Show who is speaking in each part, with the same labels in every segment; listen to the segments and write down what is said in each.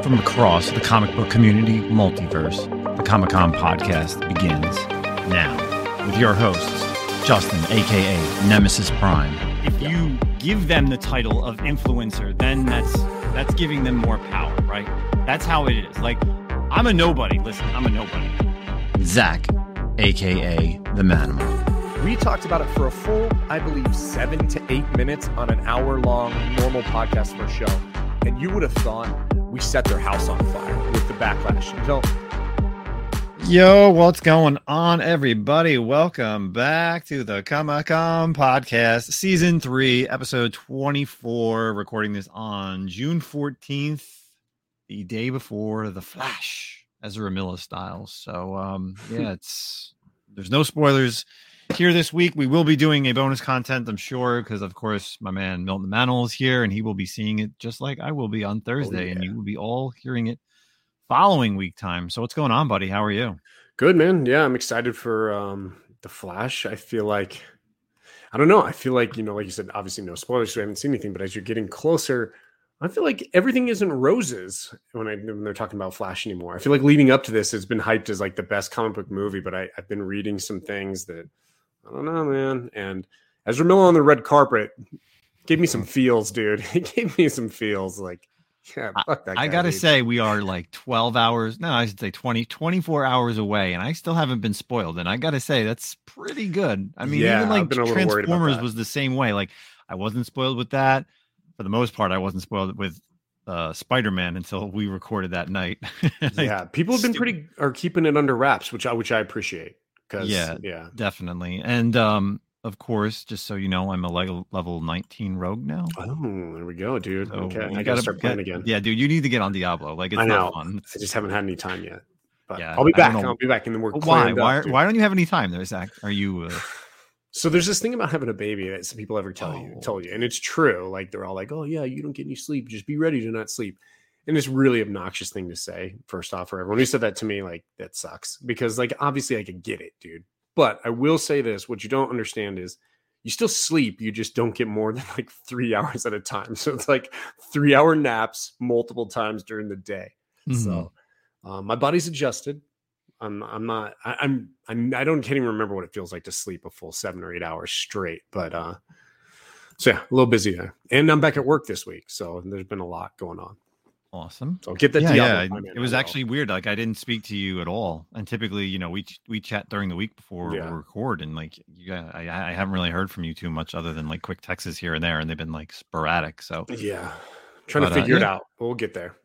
Speaker 1: From across the comic book community multiverse, the Comic Con podcast begins now with your hosts, Justin, aka Nemesis Prime.
Speaker 2: If you give them the title of influencer, then that's that's giving them more power, right? That's how it is. Like, I'm a nobody. Listen, I'm a nobody.
Speaker 1: Zach, aka The Manimal.
Speaker 3: We talked about it for a full, I believe, seven to eight minutes on an hour long normal podcast for a show. And you would have thought we set their house on fire with the backlash. Until
Speaker 1: Yo, what's going on, everybody? Welcome back to the Comic Con Podcast, Season 3, Episode 24. Recording this on June 14th, the day before The Flash, Ezra Miller style. So, um, yeah, it's there's no spoilers here this week. We will be doing a bonus content, I'm sure, because of course my man Milton Mantle is here and he will be seeing it just like I will be on Thursday,
Speaker 3: yeah.
Speaker 1: and you will be all hearing it following week time. So what's going on, buddy? How are you?
Speaker 3: good, man. Yeah, I'm excited for um, the Flash. I feel like, I don't know. I feel like, you know, like you said, obviously no spoilers. So we haven't seen anything, but as you're getting closer, I feel like everything isn't roses when, I, when they're talking about Flash anymore. I feel like leading up to this, it's been hyped as like the best comic book movie, but I, I've been reading some things that I don't know, man. And Ezra Miller on the red carpet gave me some feels, dude. He gave me some feels. Like, yeah, fuck that.
Speaker 1: I
Speaker 3: guy,
Speaker 1: gotta
Speaker 3: dude.
Speaker 1: say, we are like 12 hours. No, I should say 20, 24 hours away, and I still haven't been spoiled. And I gotta say, that's pretty good. I mean,
Speaker 3: Yeah,
Speaker 1: even like
Speaker 3: been a little worried about
Speaker 1: Transformers was the same way. Like, I wasn't spoiled with that. For the most part, I wasn't spoiled with uh Spider-Man until we recorded that night. Like,
Speaker 3: yeah, people have been pretty are keeping it under wraps, which I which I appreciate. Because
Speaker 1: Yeah.
Speaker 3: yeah,
Speaker 1: definitely. And um, of course, just so you know, I'm a level level 19 rogue now.
Speaker 3: Oh, there we go, dude.
Speaker 1: So
Speaker 3: okay, I gotta start playing
Speaker 1: get-
Speaker 3: again.
Speaker 1: Yeah, dude, you need to get on Diablo. Like, it's
Speaker 3: I know.
Speaker 1: fun.
Speaker 3: I just haven't had any time yet. But
Speaker 1: Yeah,
Speaker 3: I'll be back. I'll be back, in the we're
Speaker 1: why?
Speaker 3: up,
Speaker 1: Why? Why don't you have any time there, Zach? Are you? Uh,
Speaker 3: So there's this thing about having a baby that some people ever tell you,
Speaker 1: Oh.
Speaker 3: tell you, and it's true. Like they're all like, "Oh yeah, you don't get any sleep. Just be ready to not sleep." And it's really obnoxious thing to say. First off, for everyone who said that to me, like that sucks because like obviously I could get it, dude. But I will say this: what you don't understand is you still sleep. You just don't get more than like three hours at a time. So it's like three hour naps multiple times during the day.
Speaker 1: mhm.
Speaker 3: So um, my body's adjusted. I'm I'm not I, I'm I'm I don't can't even remember what it feels like to sleep a full seven or eight hours straight. But uh so yeah, a little busy there. And I'm back at work this week. So there's been a lot going on.
Speaker 1: Awesome.
Speaker 3: So get that
Speaker 1: yeah, yeah.
Speaker 3: time in,
Speaker 1: It was actually weird. Like I didn't speak to you at all, and typically, you know, we ch- we chat during the week before
Speaker 3: Yeah.
Speaker 1: we record, and like, yeah, I, I haven't really heard from you too much other than like quick texts here and there, and they've been like sporadic. So
Speaker 3: yeah. Trying
Speaker 1: But,
Speaker 3: to
Speaker 1: uh,
Speaker 3: figure it
Speaker 1: yeah.
Speaker 3: out. But we'll get there.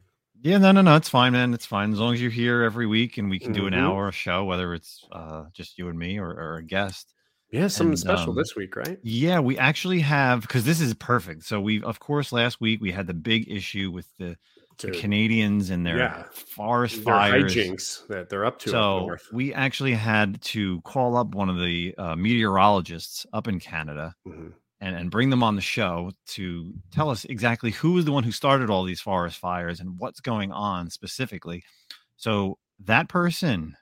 Speaker 1: yeah, no, no, no, it's fine, man. It's fine as long as you're here every week, and we can do an
Speaker 3: Mhm.
Speaker 1: hour show, whether it's uh just you and me or, or a guest.
Speaker 3: Yeah, something
Speaker 1: And,
Speaker 3: special
Speaker 1: um,
Speaker 3: this week, right?
Speaker 1: Yeah, we actually have because this is perfect. So we, of course, last week we had the big issue with the, the Canadians and their
Speaker 3: Yeah.
Speaker 1: forest
Speaker 3: their
Speaker 1: fires.
Speaker 3: hijinks that they're up to
Speaker 1: So
Speaker 3: north.
Speaker 1: we actually had to call up one of the uh, meteorologists up in Canada
Speaker 3: Mhm.
Speaker 1: and, and bring them on the show to tell us exactly who is the one who started all these forest fires and what's going on specifically. So that person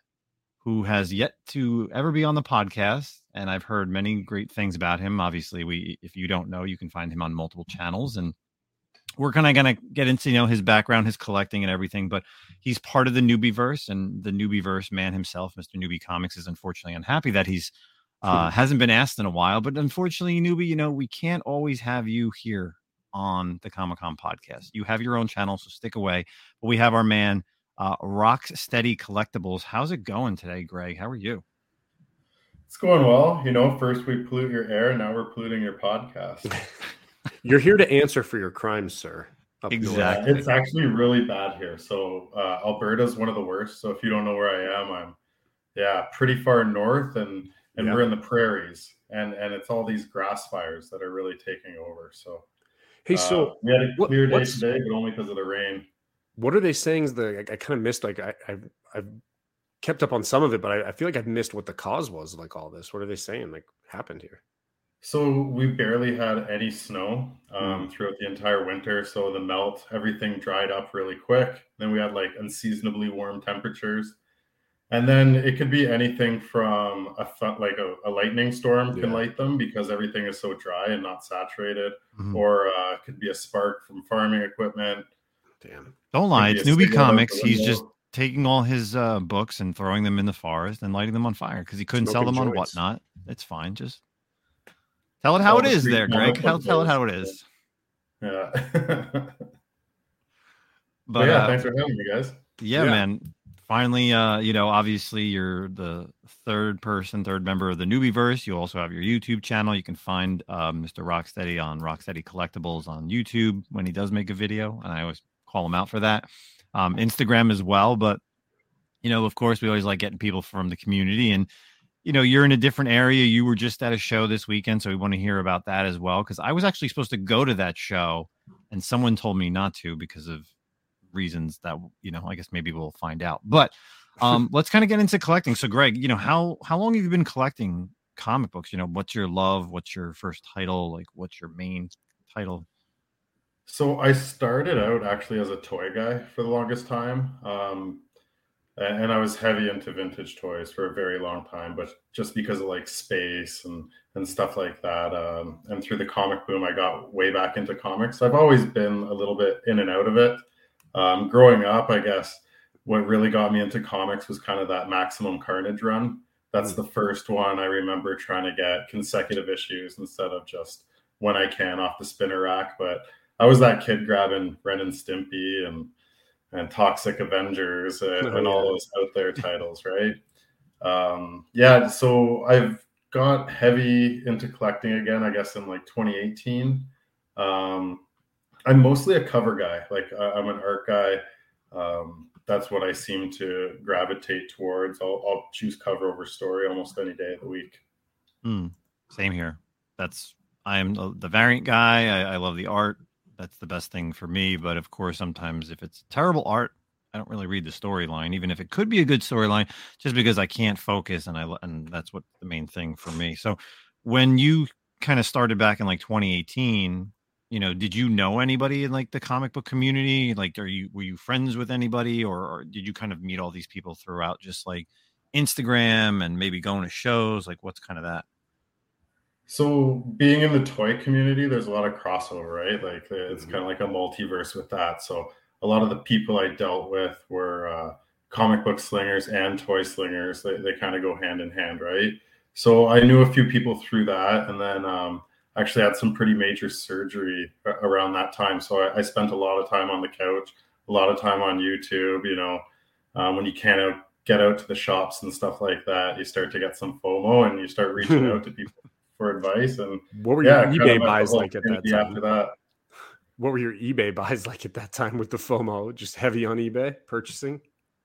Speaker 1: who has yet to ever be on the podcast, and I've heard many great things about him. Obviously, we if you don't know, you can find him on multiple channels and we're kind of gonna get into you know his background, his collecting, and everything. But he's part of the newbie verse, and the newbie verse man himself, Mr. Newbie Comics, is unfortunately unhappy that he's uh, hasn't been asked in a while. But unfortunately, newbie, you know, we can't always have you here on the Comic Con podcast. You have your own channel, so stick away. But we have our man, uh, Rocksteady Collectibles. How's it going today, Greg? How are you?
Speaker 4: It's going well. You know, first we pollute your air, now we're polluting your podcast.
Speaker 3: You're here to answer for your crimes, sir.
Speaker 1: Exactly.
Speaker 4: It's actually really bad here. So uh, Alberta's one of the worst. So if you don't know where I am, I'm yeah, pretty far north, and and
Speaker 3: Yeah.
Speaker 4: we're in the prairies, and and it's all these grass fires that are really taking over. So
Speaker 3: Hey,
Speaker 4: uh,
Speaker 3: so
Speaker 4: we had a
Speaker 3: what-
Speaker 4: clear day
Speaker 3: what's-
Speaker 4: today, but only because of the rain.
Speaker 3: what are they saying is the I, I kind of missed like I I've, I've kept up on some of it, but I, I feel like I've missed what the cause was like all this. What are they saying like happened here?
Speaker 4: So we barely had any snow
Speaker 3: Mm.
Speaker 4: um, throughout the entire winter. So the melt, everything dried up really quick. Then we had like unseasonably warm temperatures. And then it could be anything from a th- like a, a lightning storm can
Speaker 3: Yeah.
Speaker 4: light them because everything is so dry and not saturated,
Speaker 1: Mhm.
Speaker 4: or uh, it could be a spark from farming equipment.
Speaker 3: Damn.
Speaker 1: Don't lie. It's Newbie Comics. He's just taking all his uh, books and throwing them in the forest and lighting them on fire because he couldn't Smoking sell them joints. on whatnot. It's fine. Just tell it how it is, there, Greg. Tell, tell it how it is.
Speaker 4: Yeah. but, but, yeah, uh, thanks for having me, guys.
Speaker 1: Yeah, yeah, man. Finally, uh, you know, obviously you're the third person, third member of the Newbieverse. You also have your YouTube channel. You can find uh, Mr. Rocksteady on Rocksteady Collectibles on YouTube when he does make a video, and I always call him out for that. Um, Instagram as well, but you know, of course, we always like getting people from the community and you know, you're in a different area. You were just at a show this weekend, so we want to hear about that as well. Because I was actually supposed to go to that show, and someone told me not to because of reasons that you know. I guess maybe we'll find out. But um, let's kind of get into collecting. So, Greg, you know how how long have you been collecting comic books? You know, what's your love? What's your first title? Like, what's your main title?
Speaker 4: So I started out actually as a toy guy for the longest time. Um, and I was heavy into vintage toys for a very long time, but just because of like space and and stuff like that, um, and through the comic boom, I got way back into comics. I've always been a little bit in and out of it. Um, growing up, I guess what really got me into comics was kind of that Maximum Carnage run. That's mm. the first one I remember trying to get consecutive issues instead of just when I can off the spinner rack. But I was that kid grabbing Ren and Stimpy and and Toxic Avengers and, oh, and all those out there titles, right? Um, yeah, so I've got heavy into collecting again, I guess in like 2018. Um, I'm mostly a cover guy. Like I'm an art guy. Um, that's what I seem to gravitate towards. I'll, I'll, choose cover over story almost any day of the week.
Speaker 1: Mm, same here. That's I am the variant guy. I, I love the art that's the best thing for me. But of course, sometimes if it's terrible art, I don't really read the storyline, even if it could be a good storyline, just because I can't focus, and I and that's what the main thing for me. So when you kind of started back in like 2018, you know, did you know anybody in like the comic book community? Like, are you were you friends with anybody, or, or did you kind of meet all these people throughout just like Instagram and maybe going to shows? Like, what's kind of that?
Speaker 4: So being in the toy community, there's a lot of crossover, right? Like it's mm-hmm. kind of like a multiverse with that. So a lot of the people I dealt with were uh, comic book slingers and toy slingers. They, they kind of go hand in hand, right? So I knew a few people through that, and then um, actually had some pretty major surgery around that time. So I, I, spent a lot of time on the couch, a lot of time on YouTube. You know, um, when you can't get out to the shops and stuff like that, you start to get some FOMO and you start reaching out to people for advice. And
Speaker 3: what were your yeah, eBay buys like at that time? After that, what were your eBay buys like at that time with the FOMO? Just heavy on eBay purchasing.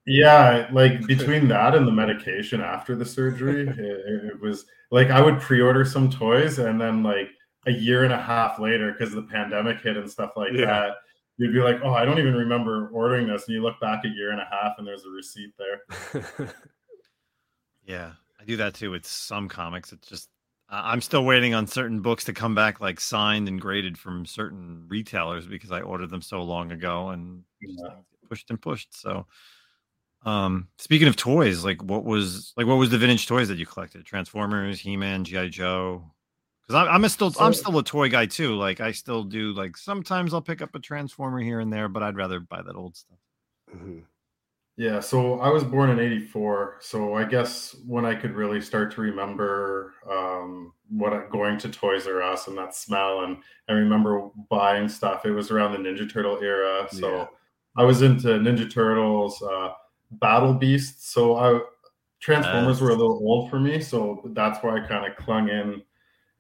Speaker 4: Yeah, like between that and the medication after the surgery, it, it, was like I would pre-order some toys, and then like a year and a half later, because the pandemic hit and stuff like yeah. that, you'd be like, "Oh, I don't even remember ordering this," and you look back a year and a half, and there's a receipt there.
Speaker 1: yeah, I do that too with some comics. It's just I'm still waiting on certain books to come back, like signed and graded from certain retailers because I ordered them so long ago and yeah. pushed and pushed. So, um, speaking of toys, like what was like what was the vintage toys that you collected? Transformers, He Man, GI Joe. Because I'm, I'm a still I'm still a toy guy too. Like I still do like sometimes I'll pick up a Transformer here and there, but I'd rather buy that old stuff.
Speaker 4: Mm-hmm. Yeah, so I was born in 84. So I guess when I could really start to remember um, what going to Toys R Us and that smell, and I remember buying stuff, it was around the Ninja Turtle era. So yeah. I was into Ninja Turtles, uh, Battle Beasts. So I, Transformers were a little old for me. So that's why I kind of clung in,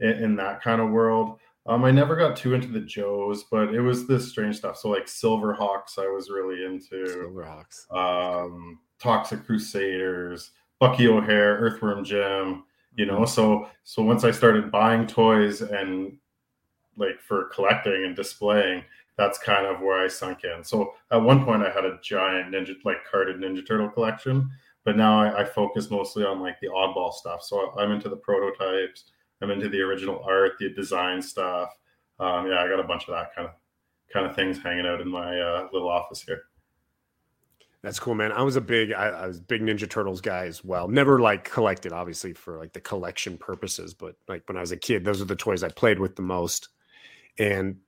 Speaker 4: in, in that kind of world. Um, I never got too into the Joes, but it was this strange stuff. So like Silverhawks, I was really into.
Speaker 3: Silverhawks.
Speaker 4: Um, Toxic Crusaders, Bucky O'Hare, Earthworm Jim. You know, so so once I started buying toys and like for collecting and displaying, that's kind of where I sunk in. So at one point, I had a giant ninja like carded Ninja Turtle collection, but now I, I focus mostly on like the oddball stuff. So I'm into the prototypes I'm into the original art, the design stuff. Um, yeah, I got a bunch of that kind of kind of things hanging out in my uh, little office here.
Speaker 3: That's cool, man. I was a big, I, I, was big Ninja Turtles guy as well. Never like collected, obviously, for like the collection purposes, but like when I was a kid, those are the toys I played with the most. And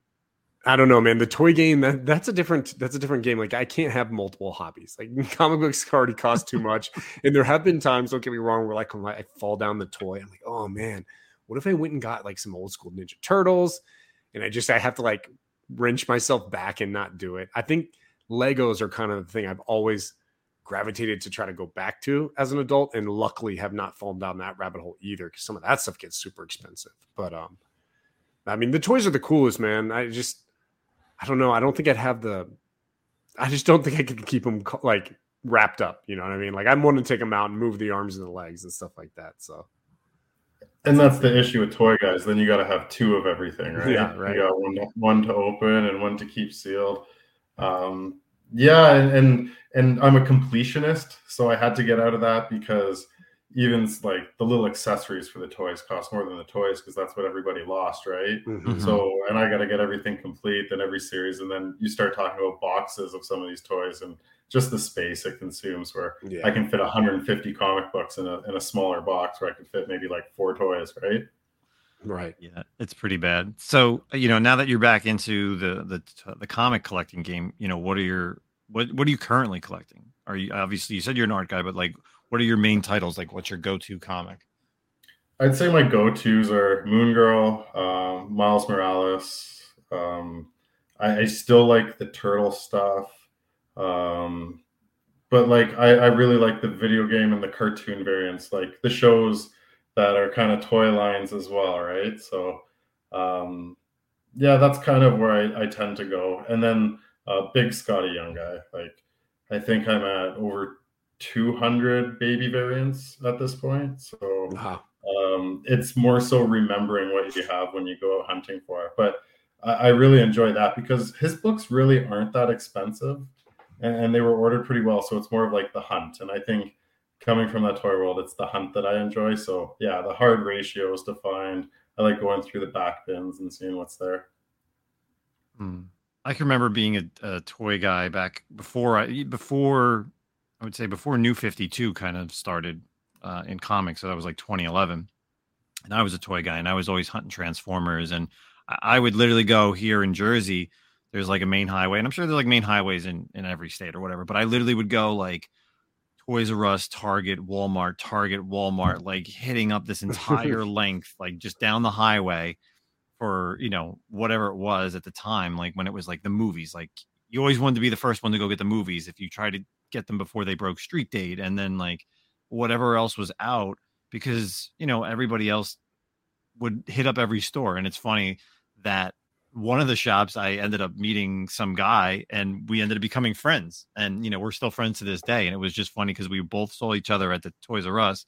Speaker 3: I don't know, man. The toy game that that's a different that's a different game. Like I can't have multiple hobbies. Like comic books already cost too much, and there have been times. Don't get me wrong, where like I fall down the toy, I'm like, oh man, what if I went and got like some old school Ninja Turtles, and I just I have to like wrench myself back and not do it. I think Legos are kind of the thing I've always gravitated to try to go back to as an adult, and luckily have not fallen down that rabbit hole either because some of that stuff gets super expensive. But um, I mean, the toys are the coolest, man. I just I don't know. I don't think I'd have the. I just don't think I could keep them like wrapped up. You know what I mean? Like I'm one to take them out and move the arms and the legs and stuff like that. So.
Speaker 4: And that's the issue with toy guys. Then you got to have two of everything, right?
Speaker 3: Yeah, right.
Speaker 4: You got one to, one to open and one to keep sealed. Um, yeah, and, and and I'm a completionist, so I had to get out of that because even like the little accessories for the toys cost more than the toys because that's what everybody lost, right?
Speaker 3: Mhm.
Speaker 4: So, and I got to get everything complete then every series, and then you start talking about boxes of some of these toys and just the space it consumes. Where
Speaker 3: Yeah.
Speaker 4: I can fit 150 comic books in a in a smaller box, where I can fit maybe like four toys, right?
Speaker 3: Right.
Speaker 1: Yeah, it's pretty bad. So you know, now that you're back into the the the comic collecting game, you know, what are your what what are you currently collecting? Are you obviously you said you're an art guy, but like, what are your main titles? Like, what's your go to comic?
Speaker 4: I'd say my go tos are Moon Girl, um, Miles Morales. Um, I, I still like the turtle stuff, um, but like I, I really like the video game and the cartoon variants, like the shows that are kind of toy lines as well, right? So, um, yeah, that's kind of where I, I tend to go. And then uh, big Skottie Young guy, like I think I'm at over 200 baby variants at this point. So
Speaker 3: Wow.
Speaker 4: um, it's more so remembering what you have when you go out hunting for it. But I, I really enjoy that because his books really aren't that expensive and, and they were ordered pretty well. So it's more of like the hunt. And I think coming from that toy world, it's the hunt that I enjoy. So yeah, the hard ratios to find. I like going through the back bins and seeing what's there.
Speaker 1: Hmm. I can remember being a, a toy guy back before I before I would say before New Fifty Two kind of started uh, in comics. So that was like 2011, and I was a toy guy, and I was always hunting Transformers, and I, I would literally go here in Jersey. There's like a main highway, and I'm sure there's like main highways in in every state or whatever. But I literally would go like Toys R Us, Target, Walmart, Target, Walmart, like hitting up this entire length, like just down the highway for you know whatever it was at the time like when it was like the movies like you always wanted to be the first one to go get the movies if you try to get them before they broke street date and then like whatever else was out because you know everybody else would hit up every store and it's funny that one of the shops i ended up meeting some guy and we ended up becoming friends and you know we're still friends to this day and it was just funny because we both saw each other at the toys r us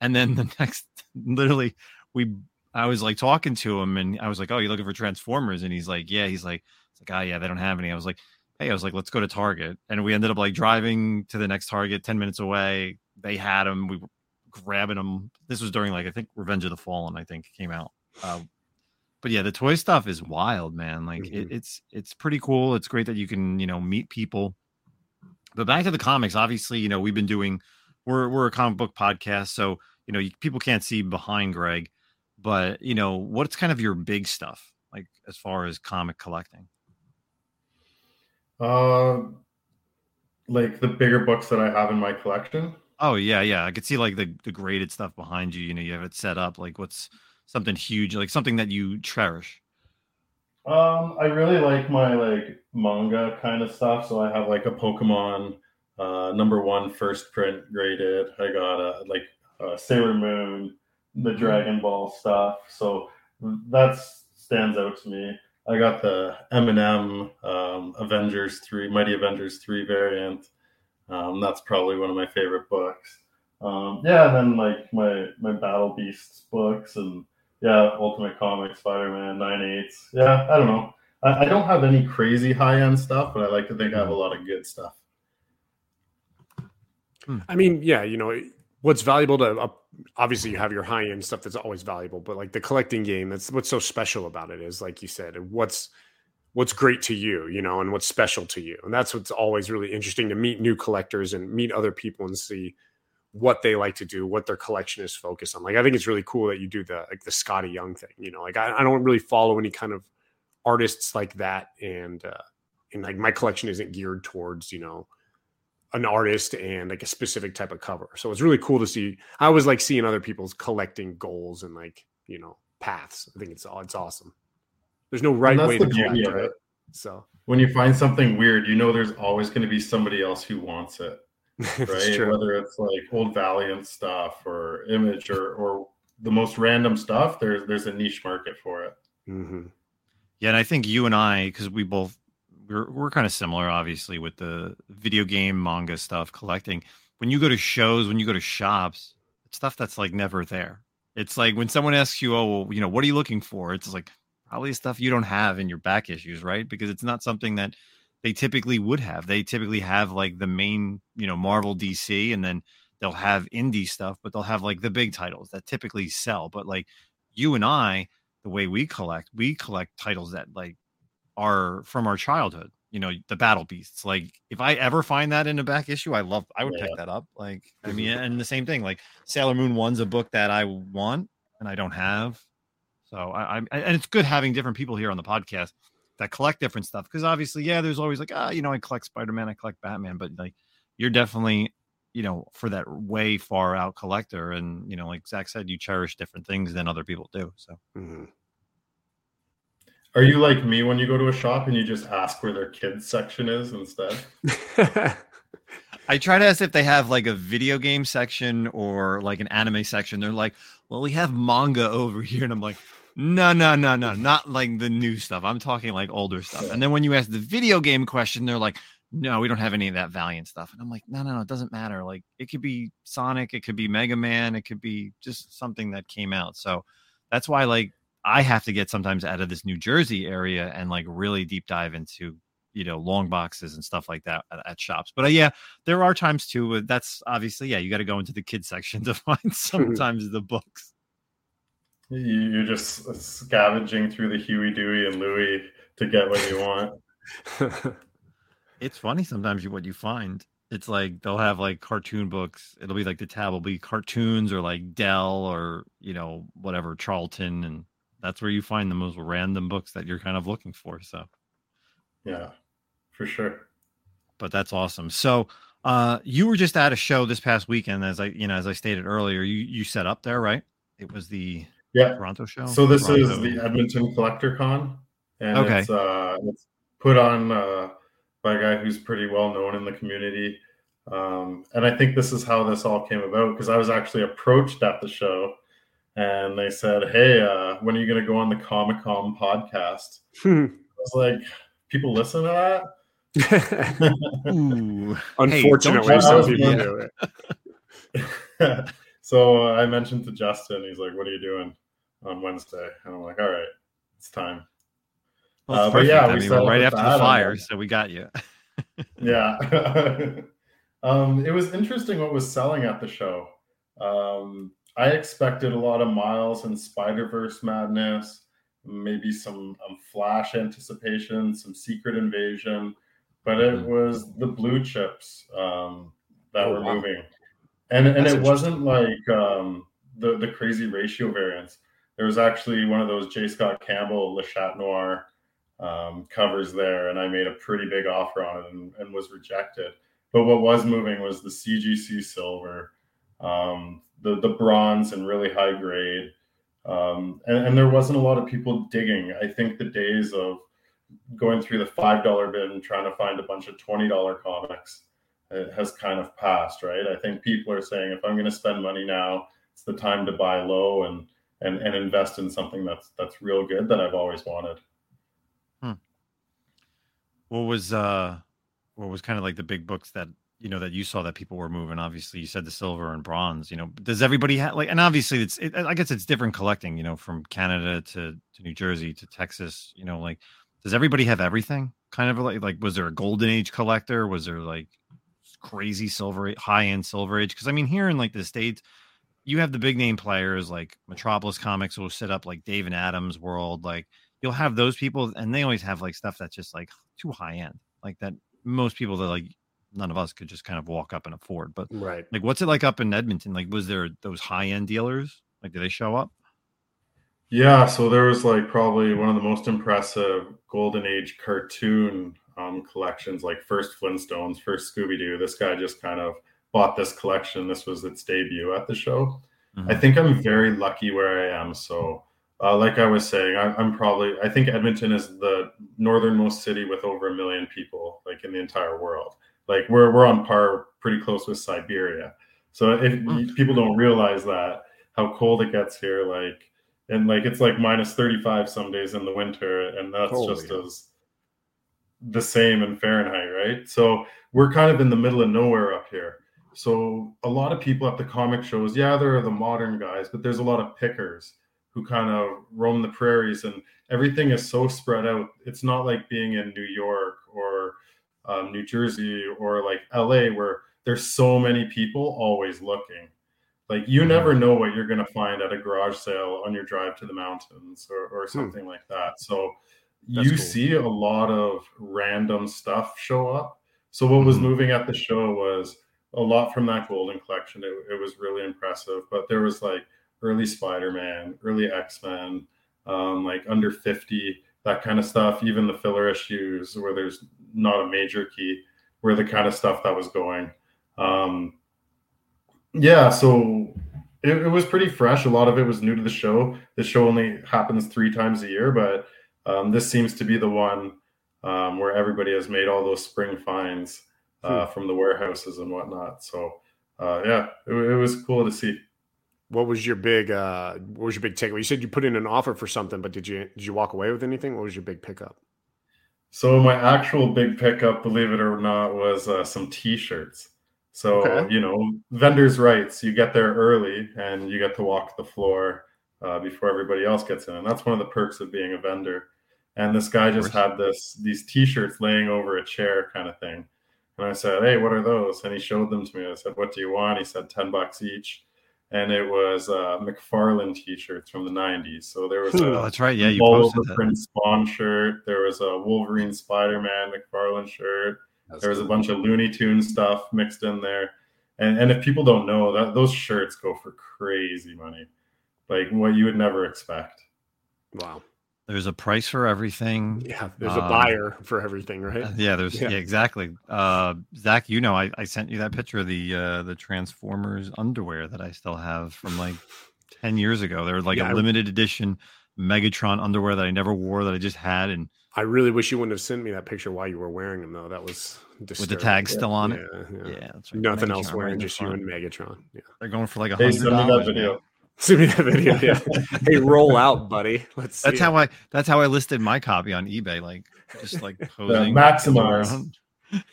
Speaker 1: and then the next literally we I was like talking to him and I was like, Oh, you're looking for Transformers? And he's like, Yeah. He's like, it's like, oh yeah, they don't have any. I was like, Hey, I was like, let's go to Target. And we ended up like driving to the next Target 10 minutes away. They had them. We were grabbing them. This was during like I think Revenge of the Fallen, I think came out. Uh, but yeah, the toy stuff is wild, man. Like it,
Speaker 3: Mhm.
Speaker 1: it's it's pretty cool. It's great that you can, you know, meet people. But back to the comics, obviously, you know, we've been doing we're we're a comic book podcast, so you know, you, people can't see behind Greg but you know what's kind of your big stuff like as far as comic collecting
Speaker 4: Uh, like the bigger books that I have in my collection.
Speaker 1: oh yeah yeah i could see like the, the graded stuff behind you you know you have it set up like what's something huge like something that you cherish
Speaker 4: Um, I really like my like manga kind of stuff. So I have like a Pokemon uh, number one first print graded. I got a like uh, Sailor Moon, the Dragon Ball stuff. So that stands out to me. I got the Eminem um, Avengers three, Mighty Avengers three variant. Um, that's probably one of my favorite books. Um, yeah, and then like my my Battle Beasts books and yeah, Ultimate Comics, Spider Man, Nine Eights. Yeah, I don't know. I, I don't have any crazy high end stuff, but I like to think I have a lot of good stuff.
Speaker 3: I mean, yeah, you know, what's valuable to uh, obviously you have your high end stuff that's always valuable, but like the collecting game, that's what's so special about it is like you said, what's what's great to you, you know, and what's special to you. And that's what's always really interesting to meet new collectors and meet other people and see what they like to do, what their collection is focused on. Like I think it's really cool that you do the like the Skottie Young thing, you know. Like I, I don't really follow any kind of artists like that and uh and like my collection isn't geared towards you know an artist and like a specific type of cover. So it's really cool to see i was like seeing other people's collecting goals and like you know paths. I think it's it's awesome. There's no right way to collect right so.
Speaker 4: When you find something weird you know there's always going to be somebody else who wants it right? Whether it's like old valiant stuff or image or or the most random stuff there's there's a niche market for it.
Speaker 3: Mm-hmm.
Speaker 1: yeah and i think you and i because we both we're we're kind of similar, obviously, with the video game manga stuff collecting. When you go to shows, when you go to shops, it's stuff that's like never there. It's like when someone asks you, "Oh, well, you know, what are you looking for?" It's like probably stuff you don't have in your back issues, right? Because it's not something that they typically would have. They typically have like the main, you know, Marvel, DC, and then they'll have indie stuff, but they'll have like the big titles that typically sell. But like you and I, the way we collect, we collect titles that like are from our childhood. You know, the battle beasts. Like, if I ever find that in a back issue, I love. I would yeah. pick that up. Like, I mean, and the same thing. Like, Sailor Moon One's a book that I want and I don't have. So I, I and it's good having different people here on the podcast that collect different stuff because obviously, yeah, there's always like, ah, oh, you know, I collect Spider Man, I collect Batman, but like, you're definitely you know, for that way far out collector. And, you know, like Zach said, you cherish different things than other people do. So,
Speaker 3: mm-hmm.
Speaker 4: Are you like me when you go to a shop and you just ask where their kids section is instead?
Speaker 1: I try to ask if they have like a video game section or like an anime section. They're like, well, we have manga over here. And I'm like, no, no, no, no, not like the new stuff. I'm talking like older stuff. And then when you ask the video game question, they're like, no, we don't have any of that Valiant stuff. And I'm like, no, no, no, it doesn't matter. Like it could be Sonic, it could be Mega Man, it could be just something that came out. So that's why like I have to get sometimes out of this New Jersey area and like really deep dive into you know long boxes and stuff like that at, at shops. But uh, yeah, there are times too. Uh, that's obviously yeah, you got to go into the kids section to find sometimes the books.
Speaker 4: You're just scavenging through the Huey, Dewey, and Louie to get what you want.
Speaker 1: it's funny sometimes what you find. It's like they'll have like cartoon books. It'll be like the tab will be cartoons or like Dell or you know whatever Charlton and that's where you find the most random books that you're kind of looking for. So,
Speaker 4: yeah, for sure.
Speaker 1: But that's awesome. So, uh, you were just at a show this past weekend, as I, you know, as I stated earlier, you you set up there, right? It was the
Speaker 4: yeah
Speaker 1: Toronto show.
Speaker 4: So this
Speaker 1: Toronto.
Speaker 4: is the Edmonton Collector Con, and okay. it's uh, it's put on uh, by a guy who's pretty well known in the community. Um, and I think this is how this all came about because I was actually approached at the show and they said, "Hey, uh, when are you going to go on the Comic Con podcast?"
Speaker 3: Hmm.
Speaker 4: I was like, "People listen to that."
Speaker 3: Unfortunately, hey, some people do
Speaker 4: it. so uh, I mentioned to Justin, he's like, "What are you doing on Wednesday?" And I'm like, "All right, it's time."
Speaker 1: Well, uh, but yeah, I we mean, right after the fire, so we got you.
Speaker 4: yeah, um, it was interesting what was selling at the show. Um, I expected a lot of Miles and Spider Verse madness, maybe some um, Flash anticipation, some Secret Invasion, but it mm-hmm. was the blue chips um, that oh, were wow. moving, and and That's it wasn't like um, the the crazy ratio variants. There was actually one of those J. Scott Campbell Le Chat Noir um, covers there, and I made a pretty big offer on it and, and was rejected. But what was moving was the CGC silver. Um, the the bronze and really high grade. Um, and, and, there wasn't a lot of people digging. I think the days of going through the five dollar bin trying to find a bunch of twenty dollar comics has kind of passed, right? I think people are saying if I'm going to spend money now, it's the time to buy low and and and invest in something that's that's real good that I've always wanted.
Speaker 1: Hmm. What was uh what was kind of like the big books that you know that you saw that people were moving. Obviously you said the silver and bronze you know does everybody have like and obviously it's it, i guess it's different collecting you know from canada to to new jersey to texas you know like does everybody have everything? Kind of like like was there a golden age collector? Was there like crazy silver high end silver age? Because i mean here in like the states you have the big name players like metropolis comics will set up like dave and adams world like you'll have those people and they always have like stuff that's just like too high end like that most people that like none of us could just kind of walk up and afford. But
Speaker 3: right,
Speaker 1: like, what's it like up in Edmonton? Like, was there those high end dealers? Like, do they show up?
Speaker 4: Yeah, so there was like probably one of the most impressive golden age cartoon um, collections, like first Flintstones, first Scooby Doo. This guy just kind of bought this collection. This was its debut at the show. Mm-hmm. I think I'm very lucky where I am. So, uh, like I was saying, I, I'm probably, I think Edmonton is the northernmost city with over a million people, like in the entire world. Like we're, we're on par pretty close with Siberia. So if mm-hmm. people don't realize that, how cold it gets here, like, and like it's like minus 35 some days in the winter, and that's Holy just as the same in Fahrenheit, right? So we're kind of in the middle of nowhere up here. So a lot of people at the comic shows, yeah, there are the modern guys, but there's a lot of pickers who kind of roam the prairies, and everything is so spread out. It's not like being in New York or um, New Jersey or like LA where there's so many people always looking. Like you never know what you're going to find at a garage sale on your drive to the mountains or, or hmm. something hmm. like that. So That's you cool. see a lot of random stuff show up. So what was mm-hmm. moving at the show was a lot from that golden collection. It, it was really impressive. But there was like early Spider-Man, early X-Men, um, like under 50, that kind of stuff. Even the filler issues where there's not a major key, were the kind of stuff that was going. Um, yeah, so it, it, was pretty fresh. A lot of it was new to the show. The show only happens three times a year, but um, this seems to be the one um, where everybody has made all those spring finds uh, hmm. from the warehouses and whatnot. So uh, yeah, it, it, was cool to see.
Speaker 3: What was your big uh, What was your big takeaway? You said you put in an offer for something, but did you did you walk away with anything? What was your big pickup?
Speaker 4: So my actual big pickup, believe it or not, was uh, some T-shirts. So, okay. you know, vendors' rights, you get there early and you get to walk the floor uh, before everybody else gets in. And that's one of the perks of being a vendor. And this guy just had this these t-shirts laying over a chair kind of thing. And I said, Hey, what are those? And he showed them to me. I said, What do you want? He said 10 bucks each. And it was uh, McFarlane t-shirts from the 90s. So there was
Speaker 1: a oh, that's right. Yeah, you posted that.
Speaker 4: print Spawn shirt. There was a Wolverine Spider-Man McFarlane shirt there was cool. a bunch of Looney Tune stuff mixed in there. And and if people don't know that those shirts go for crazy money. Like what you would never expect.
Speaker 3: Wow.
Speaker 1: There's a price for everything.
Speaker 3: Yeah, there's a um, buyer for everything, right?
Speaker 1: Yeah, there's yeah, yeah exactly. Uh, Zach, you know, I, I sent you that picture of the uh, the Transformers underwear that I still have from like ten years ago. They're like yeah, a limited edition Megatron underwear that I never wore that I just had, and
Speaker 3: I really wish you wouldn't have sent me that picture while you were wearing them, though. That was
Speaker 1: disturbing. with the tag still
Speaker 3: yeah.
Speaker 1: on
Speaker 3: it. Yeah, yeah. yeah right. nothing Megatron else wearing, just you and Megatron. Yeah,
Speaker 1: they're going for like a hundred
Speaker 4: dollars. video.
Speaker 3: Send me that video. Yeah, hey, roll out, buddy. Let's.
Speaker 1: That's how I. That's how I listed my copy on eBay. Like just like posing.
Speaker 4: maximize.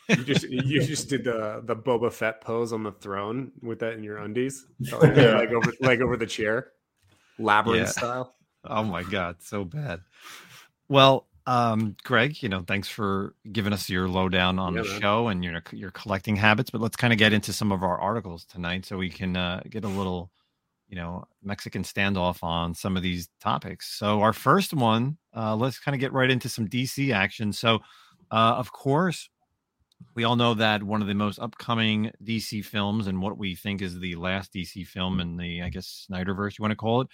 Speaker 3: you just you just did the the Boba Fett pose on the throne with that in your undies, like, yeah. like over like over the chair, labyrinth style.
Speaker 1: Oh my god, so bad. Well, um, Greg, you know, thanks for giving us your lowdown on yeah, the man. show and your your collecting habits. But let's kind of get into some of our articles tonight, so we can uh, get a little, you know, Mexican standoff on some of these topics. So our first one, uh, let's kind of get right into some DC action. So, uh, of course, we all know that one of the most upcoming DC films and what we think is the last DC film in the, I guess, Snyderverse, you want to call it,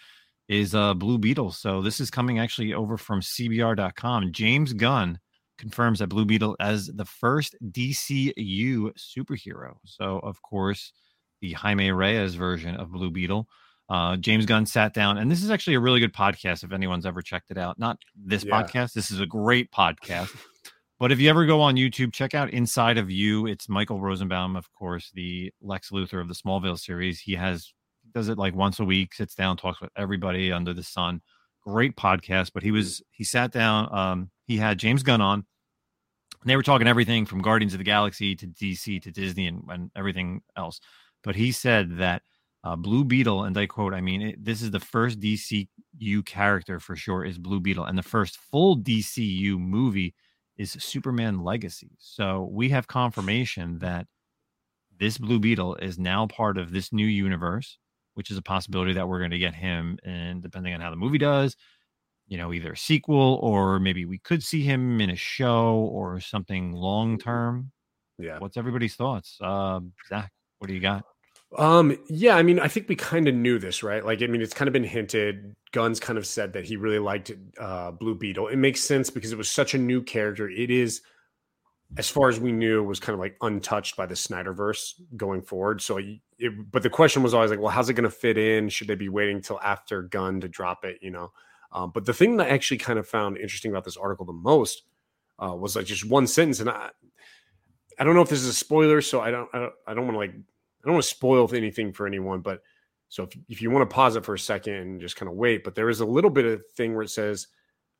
Speaker 1: is uh, Blue Beetle. So this is coming actually over from CBR.com. James Gunn confirms that Blue Beetle as the first DCU superhero. So of course, the Jaime Reyes version of Blue Beetle. Uh, James Gunn sat down, and this is actually a really good podcast if anyone's ever checked it out. Not this yeah. podcast. This is a great podcast. But if you ever go on YouTube, check out Inside of You. It's Michael Rosenbaum, of course, the Lex Luthor of the Smallville series. He has does it like once a week, sits down, talks with everybody under the sun. Great podcast. But he was he sat down. Um, he had James Gunn on. And they were talking everything from Guardians of the Galaxy to DC to Disney and, and everything else. But he said that uh, Blue Beetle, and I quote, I mean, it, this is the first DCU character for sure is Blue Beetle, and the first full DCU movie is Superman Legacy. So we have confirmation that this Blue Beetle is now part of this new universe which is a possibility that we're going to get him. And depending on how the movie does, you know, either a sequel or maybe we could see him in a show or something long term.
Speaker 3: Yeah.
Speaker 1: What's everybody's thoughts? Uh, Zach, what do you got?
Speaker 3: Um, yeah, I mean, I think we kind of knew this, right? Like, I mean, it's kind of been hinted. Gunn's kind of said that he really liked uh, Blue Beetle. It makes sense because it was such a new character. It is, as far as we knew, was kind of like untouched by the Snyderverse going forward. So, it, but the question was always like, well, how's it going to fit in? Should they be waiting till after Gunn to drop it? You know. Um, but the thing that I actually kind of found interesting about this article the most uh, was like just one sentence, and I, I don't know if this is a spoiler, so I don't, I don't, I don't want to like I don't want to spoil anything for anyone, but so if, if you want to pause it for a second and just kind of wait, but there is a little bit of thing where it says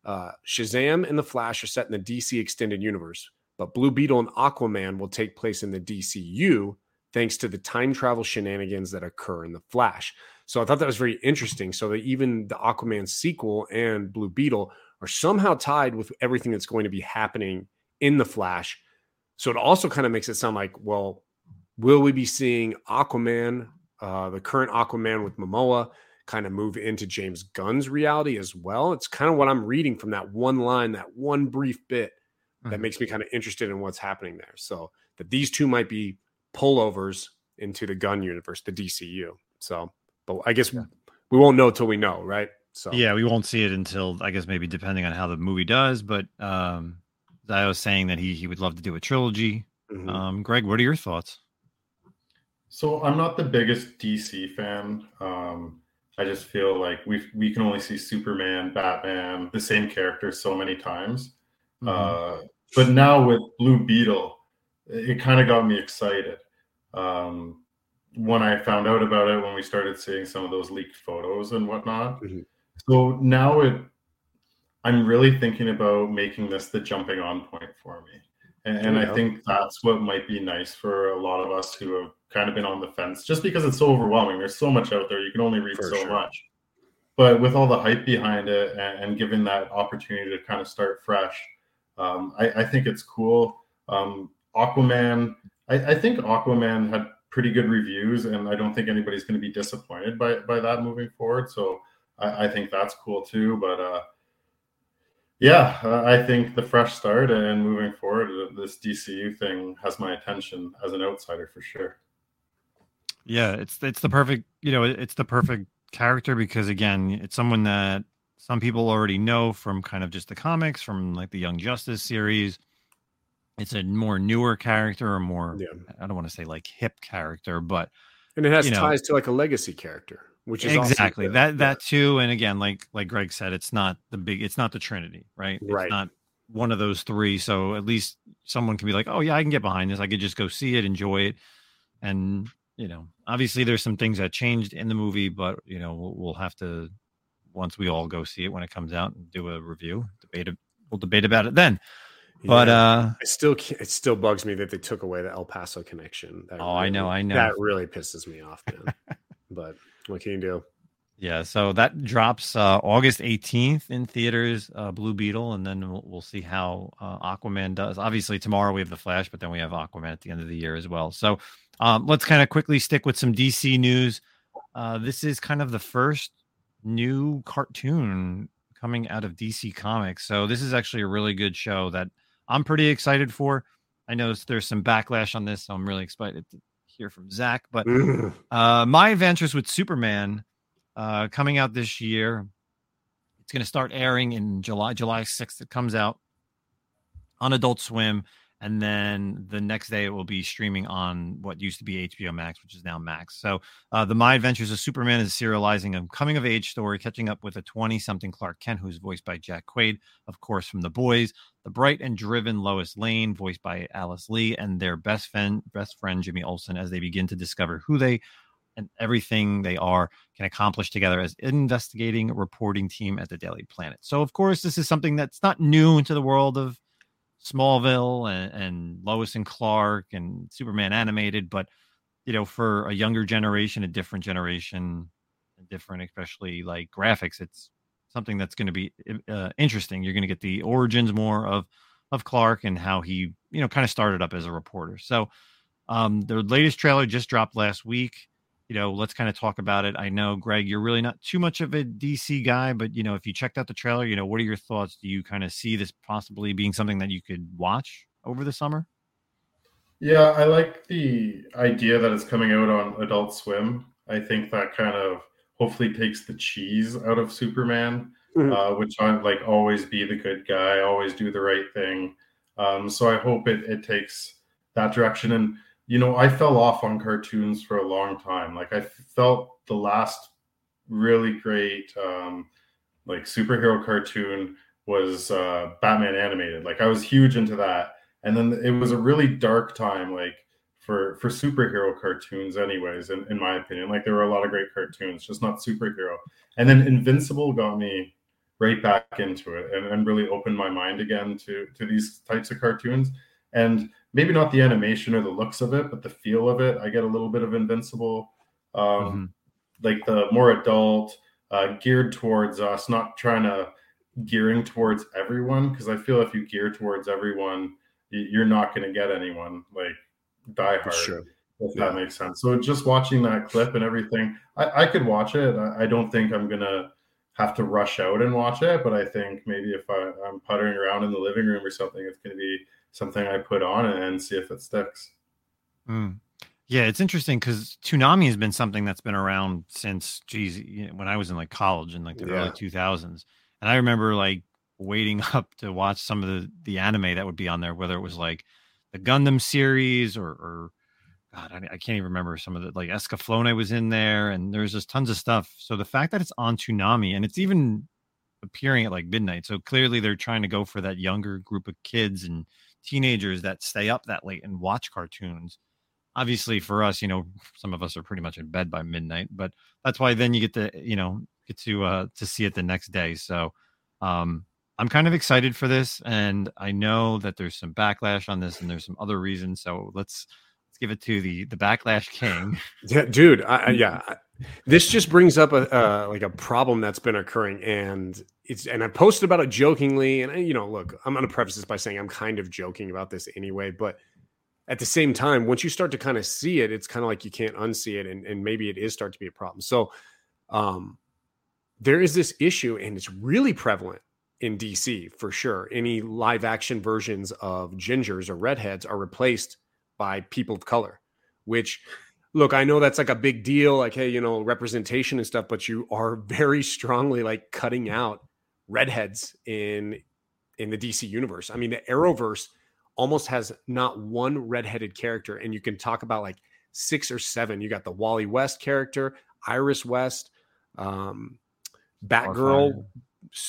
Speaker 3: uh, Shazam and the Flash are set in the DC extended universe, but Blue Beetle and Aquaman will take place in the DCU thanks to the time travel shenanigans that occur in the Flash. So I thought that was very interesting. So that even the Aquaman sequel and Blue Beetle are somehow tied with everything that's going to be happening in the Flash. So it also kind of makes it sound like, well, Will we be seeing Aquaman, uh, the current Aquaman with Momoa, kind of move into James Gunn's reality as well? It's kind of what I'm reading from that one line, that one brief bit that mm-hmm. makes me kind of interested in what's happening there. So that these two might be pullovers into the Gunn universe, the DCU. So, but I guess yeah. we won't know till we know, right? So
Speaker 1: yeah, we won't see it until I guess maybe depending on how the movie does. But um, I was saying that he he would love to do a trilogy. Mm-hmm. Um, Greg, what are your thoughts?
Speaker 4: So I'm not the biggest DC fan. Um, I just feel like we we can only see Superman, Batman, the same characters so many times. Mm-hmm. Uh, but now with Blue Beetle, it kind of got me excited. Um, when I found out about it, when we started seeing some of those leaked photos and whatnot. Mm-hmm. So now it, I'm really thinking about making this the jumping on point for me. And, and I think that's what might be nice for a lot of us who have kind of been on the fence just because it's so overwhelming. There's so much out there. You can only read For so sure. much. But with all the hype behind it and, and given that opportunity to kind of start fresh, um, I, I, think it's cool. Um, Aquaman, I, I, think Aquaman had pretty good reviews, and I don't think anybody's going to be disappointed by, by that moving forward. So I, I think that's cool too. But uh, yeah, uh, I think the fresh start and moving forward, uh, this DCU thing has my attention as an outsider for sure.
Speaker 1: Yeah, it's it's the perfect you know it's the perfect character because again it's someone that some people already know from kind of just the comics from like the Young Justice series. It's a more newer character, or more yeah. I don't want to say like hip character, but
Speaker 3: and it has ties know, to like a legacy character, which is
Speaker 1: exactly that that too. And again, like like Greg said, it's not the big, it's not the Trinity, right?
Speaker 3: Right.
Speaker 1: It's not one of those three. So at least someone can be like, oh yeah, I can get behind this. I could just go see it, enjoy it, and you know, obviously there's some things that changed in the movie, but you know, we'll, we'll have to once we all go see it when it comes out and do a review, debate it. We'll debate about it then. Yeah, but uh
Speaker 3: it still it still bugs me that they took away the El Paso connection.
Speaker 1: That oh, really, I know, I know.
Speaker 3: That really pisses me off, man. but what can?
Speaker 1: Yeah, so that drops uh, August 18th in theaters, uh, Blue Beetle, and then we'll, we'll see how uh, Aquaman does. Obviously, tomorrow we have the Flash, but then we have Aquaman at the end of the year as well. So um, let's kind of quickly stick with some DC news. Uh, this is kind of the first new cartoon coming out of DC Comics. So this is actually a really good show that I'm pretty excited for. I know there's some backlash on this, so I'm really excited hear from Zach. But uh, My Adventures with Superman uh, coming out this year. It's going to start airing in July, July 6th. It comes out on Adult Swim and then the next day it will be streaming on what used to be HBO Max, which is now Max. So, uh, the My Adventures of Superman is serializing a coming of age story, catching up with a 20 something Clark Kent, who's voiced by Jack Quaid, of course, from The Boys, the bright and driven Lois Lane, voiced by Alice Lee, and their best friend, best friend Jimmy Olsen, as they begin to discover who they and everything they are can accomplish together as investigating reporting team at the Daily Planet. So, of course, this is something that's not new into the world of Smallville and, and Lois and Clark and Superman animated, but you know, for a younger generation, a different generation, different, especially like graphics, it's something that's going to be uh, interesting. You're going to get the origins more of of Clark and how he, you know, kind of started up as a reporter. So, um, the latest trailer just dropped last week you know, let's kind of talk about it. I know, Greg, you're really not too much of a DC guy, but you know, if you checked out the trailer, you know, what are your thoughts? Do you kind of see this possibly being something that you could watch over the summer?
Speaker 4: Yeah, I like the idea that it's coming out on Adult Swim. I think that kind of hopefully takes the cheese out of Superman, mm-hmm. uh, which I like always be the good guy, always do the right thing. Um, so I hope it, it takes that direction. And, you know, I fell off on cartoons for a long time. Like I felt the last really great, um, like superhero cartoon was uh, Batman animated. Like I was huge into that. And then it was a really dark time, like for for superhero cartoons, anyways. In, in my opinion, like there were a lot of great cartoons, just not superhero. And then Invincible got me right back into it and, and really opened my mind again to to these types of cartoons. And maybe not the animation or the looks of it, but the feel of it. I get a little bit of Invincible, um, mm-hmm. like the more adult, uh, geared towards us, not trying to gearing towards everyone. Because I feel if you gear towards everyone, you're not going to get anyone like Die Hard. Sure. If yeah. that makes sense. So just watching that clip and everything, I, I could watch it. I, I don't think I'm gonna have to rush out and watch it, but I think maybe if I, am puttering around in the living room or something, it's going to be something I put on and, see if it sticks.
Speaker 1: Mm. Yeah, it's interesting because Toonami has been something that's been around since, geez, you know, when I was in like college in like the yeah. early 2000s. And I remember like waiting up to watch some of the the anime that would be on there, whether it was like the Gundam series or, or God, I, I, can't even remember some of the like Escaflowne was in there, and there's just tons of stuff. So the fact that it's on Toonami and it's even appearing at like midnight, so clearly they're trying to go for that younger group of kids and teenagers that stay up that late and watch cartoons. Obviously, for us, you know, some of us are pretty much in bed by midnight, but that's why then you get to, you know, get to uh to see it the next day. So um I'm kind of excited for this, and I know that there's some backlash on this, and there's some other reasons. So let's let's give it to the the backlash king.
Speaker 3: Yeah, dude. I, yeah, this just brings up a uh, like a problem that's been occurring, and it's and I posted about it jokingly, and you know, look, I'm to preface this by saying I'm kind of joking about this anyway, but at the same time, once you start to kind of see it, it's kind of like you can't unsee it, and and maybe it is start to be a problem. So, um, there is this issue, and it's really prevalent in DC for sure. Any live action versions of gingers or redheads are replaced by people of color, which look, I know that's like a big deal, like, hey, you know, representation and stuff, but you are very strongly like cutting out redheads in in the DC universe. I mean, the Arrowverse almost has not one redheaded character, and you can talk about like six or seven. You got the Wally West character, Iris West, um, Batgirl,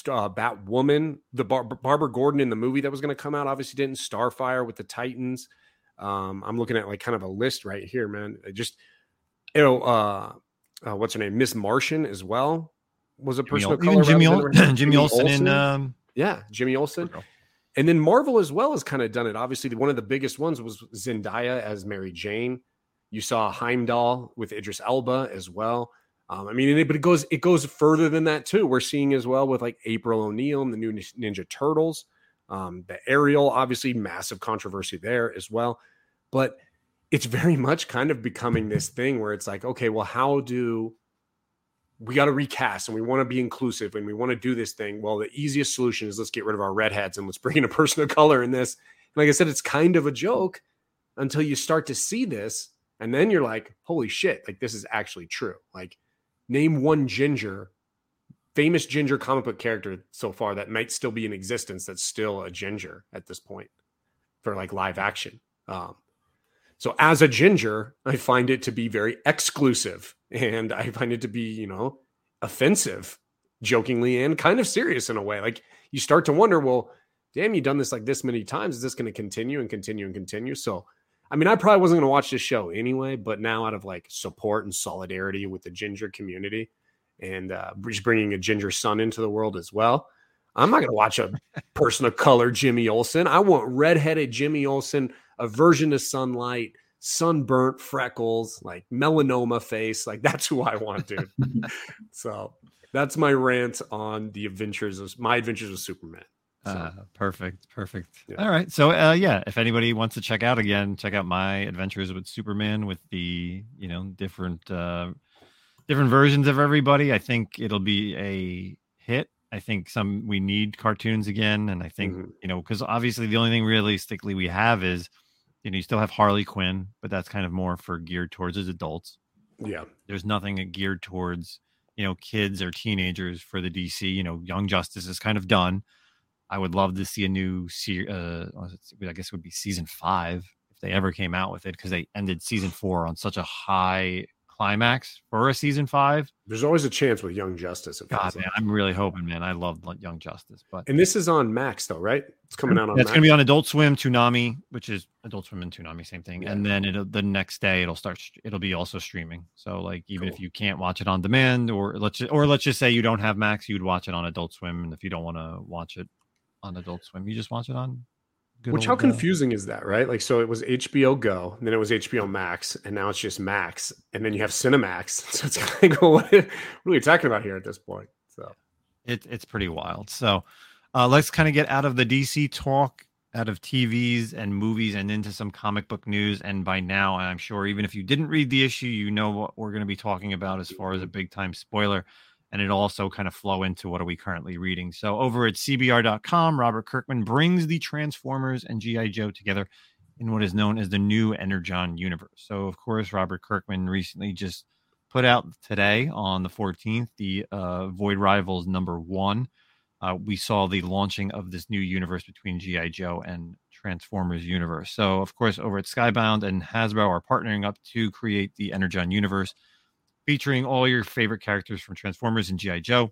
Speaker 3: uh, Batwoman, the Bar- Barbara Gordon in the movie that was going to come out obviously didn't. Starfire with the Titans. Um, I'm looking at like kind of a list right here, man. just you know, uh, uh, what's her name? Miss Martian as well was a person of color.
Speaker 1: Jimmy, Ol- Jimmy, Jimmy Olsen, Olsen in um...
Speaker 3: yeah, Jimmy Olsen. And then Marvel as well has kind of done it. Obviously, one of the biggest ones was Zendaya as Mary Jane. You saw Heimdall with Idris Elba as well. Um, I mean, but it goes it goes further than that too. We're seeing as well with like April O'Neil and the new Ninja Turtles, um, the Ariel, obviously massive controversy there as well. But it's very much kind of becoming this thing where it's like, okay, well, how do we got to recast and we want to be inclusive and we want to do this thing? Well, the easiest solution is let's get rid of our redheads and let's bring in a person of color in this. And like I said, it's kind of a joke until you start to see this, and then you're like, holy shit, like this is actually true. Like name one ginger famous ginger comic book character so far that might still be in existence that's still a ginger at this point for like live action. Um, so as a ginger i find it to be very exclusive and i find it to be you know offensive jokingly and kind of serious in a way. Like you start to wonder well damn you've done this like this many times. Is this going to continue and continue and continue? So I mean, I probably wasn't going to watch this show anyway, but now out of like support and solidarity with the ginger community and uh, just bringing a ginger son into the world as well, I'm not going to watch a person of color, Jimmy Olsen. I want redheaded Jimmy Olsen, a version of sunlight, sunburnt freckles, like melanoma face. Like that's who I want, dude. so that's my rant on the adventures of my adventures with Superman.
Speaker 1: So. Uh, perfect, perfect. Yeah. All right, so uh, yeah, if anybody wants to check out again, check out my adventures with Superman with the you know different uh, different versions of everybody. I think it'll be a hit. I think some we need cartoons again, and I think mm-hmm. you know because obviously the only thing realistically we have is You know, you still have Harley Quinn, but that's kind of more for geared towards as adults.
Speaker 3: Yeah.
Speaker 1: There's nothing geared towards, you know, kids or teenagers for the DC. You know, Young Justice is kind of done. I would love to see a new series. Uh, I guess it would be season five if they ever came out with it because they ended season four on such a high climax for a season five.
Speaker 3: There's always a chance with Young Justice.
Speaker 1: God, man, like. I'm really hoping, man. I love Young Justice, but
Speaker 3: and this is on Max though, right? It's coming out on.
Speaker 1: It's going to be on Adult Swim, Toonami, which is Adult Swim and Toonami, same thing. Yeah. And then it'll the next day it'll start. It'll be also streaming. So like even cool. if you can't watch it on demand, or let's just, or let's just say you don't have Max, you'd watch it on Adult Swim, and if you don't want to watch it on Adult Swim, you just watch it on
Speaker 3: Which how uh, confusing is that, right? Like, so it was HBO Go, then it was HBO Max, and now it's just Max, and then you have Cinemax. So it's kind of what, what are we talking about here at this point? So
Speaker 1: it, it's pretty wild. So uh, let's kind of get out of the DC talk, out of TVs and movies, and into some comic book news. And by now, I'm sure even if you didn't read the issue, you know what we're going to be talking about as far as a big time spoiler and it also kind of flow into what are we currently reading. So over at CBR.com, Robert Kirkman brings the Transformers and GI Joe together in what is known as the new Energon universe. So of course, Robert Kirkman recently just put out today on the 14th the uh, Void Rivals number one. Uh, we saw the launching of this new universe between GI Joe and Transformers universe. So of course, over at Skybound and Hasbro are partnering up to create the Energon universe featuring all your favorite characters from Transformers and GI Joe.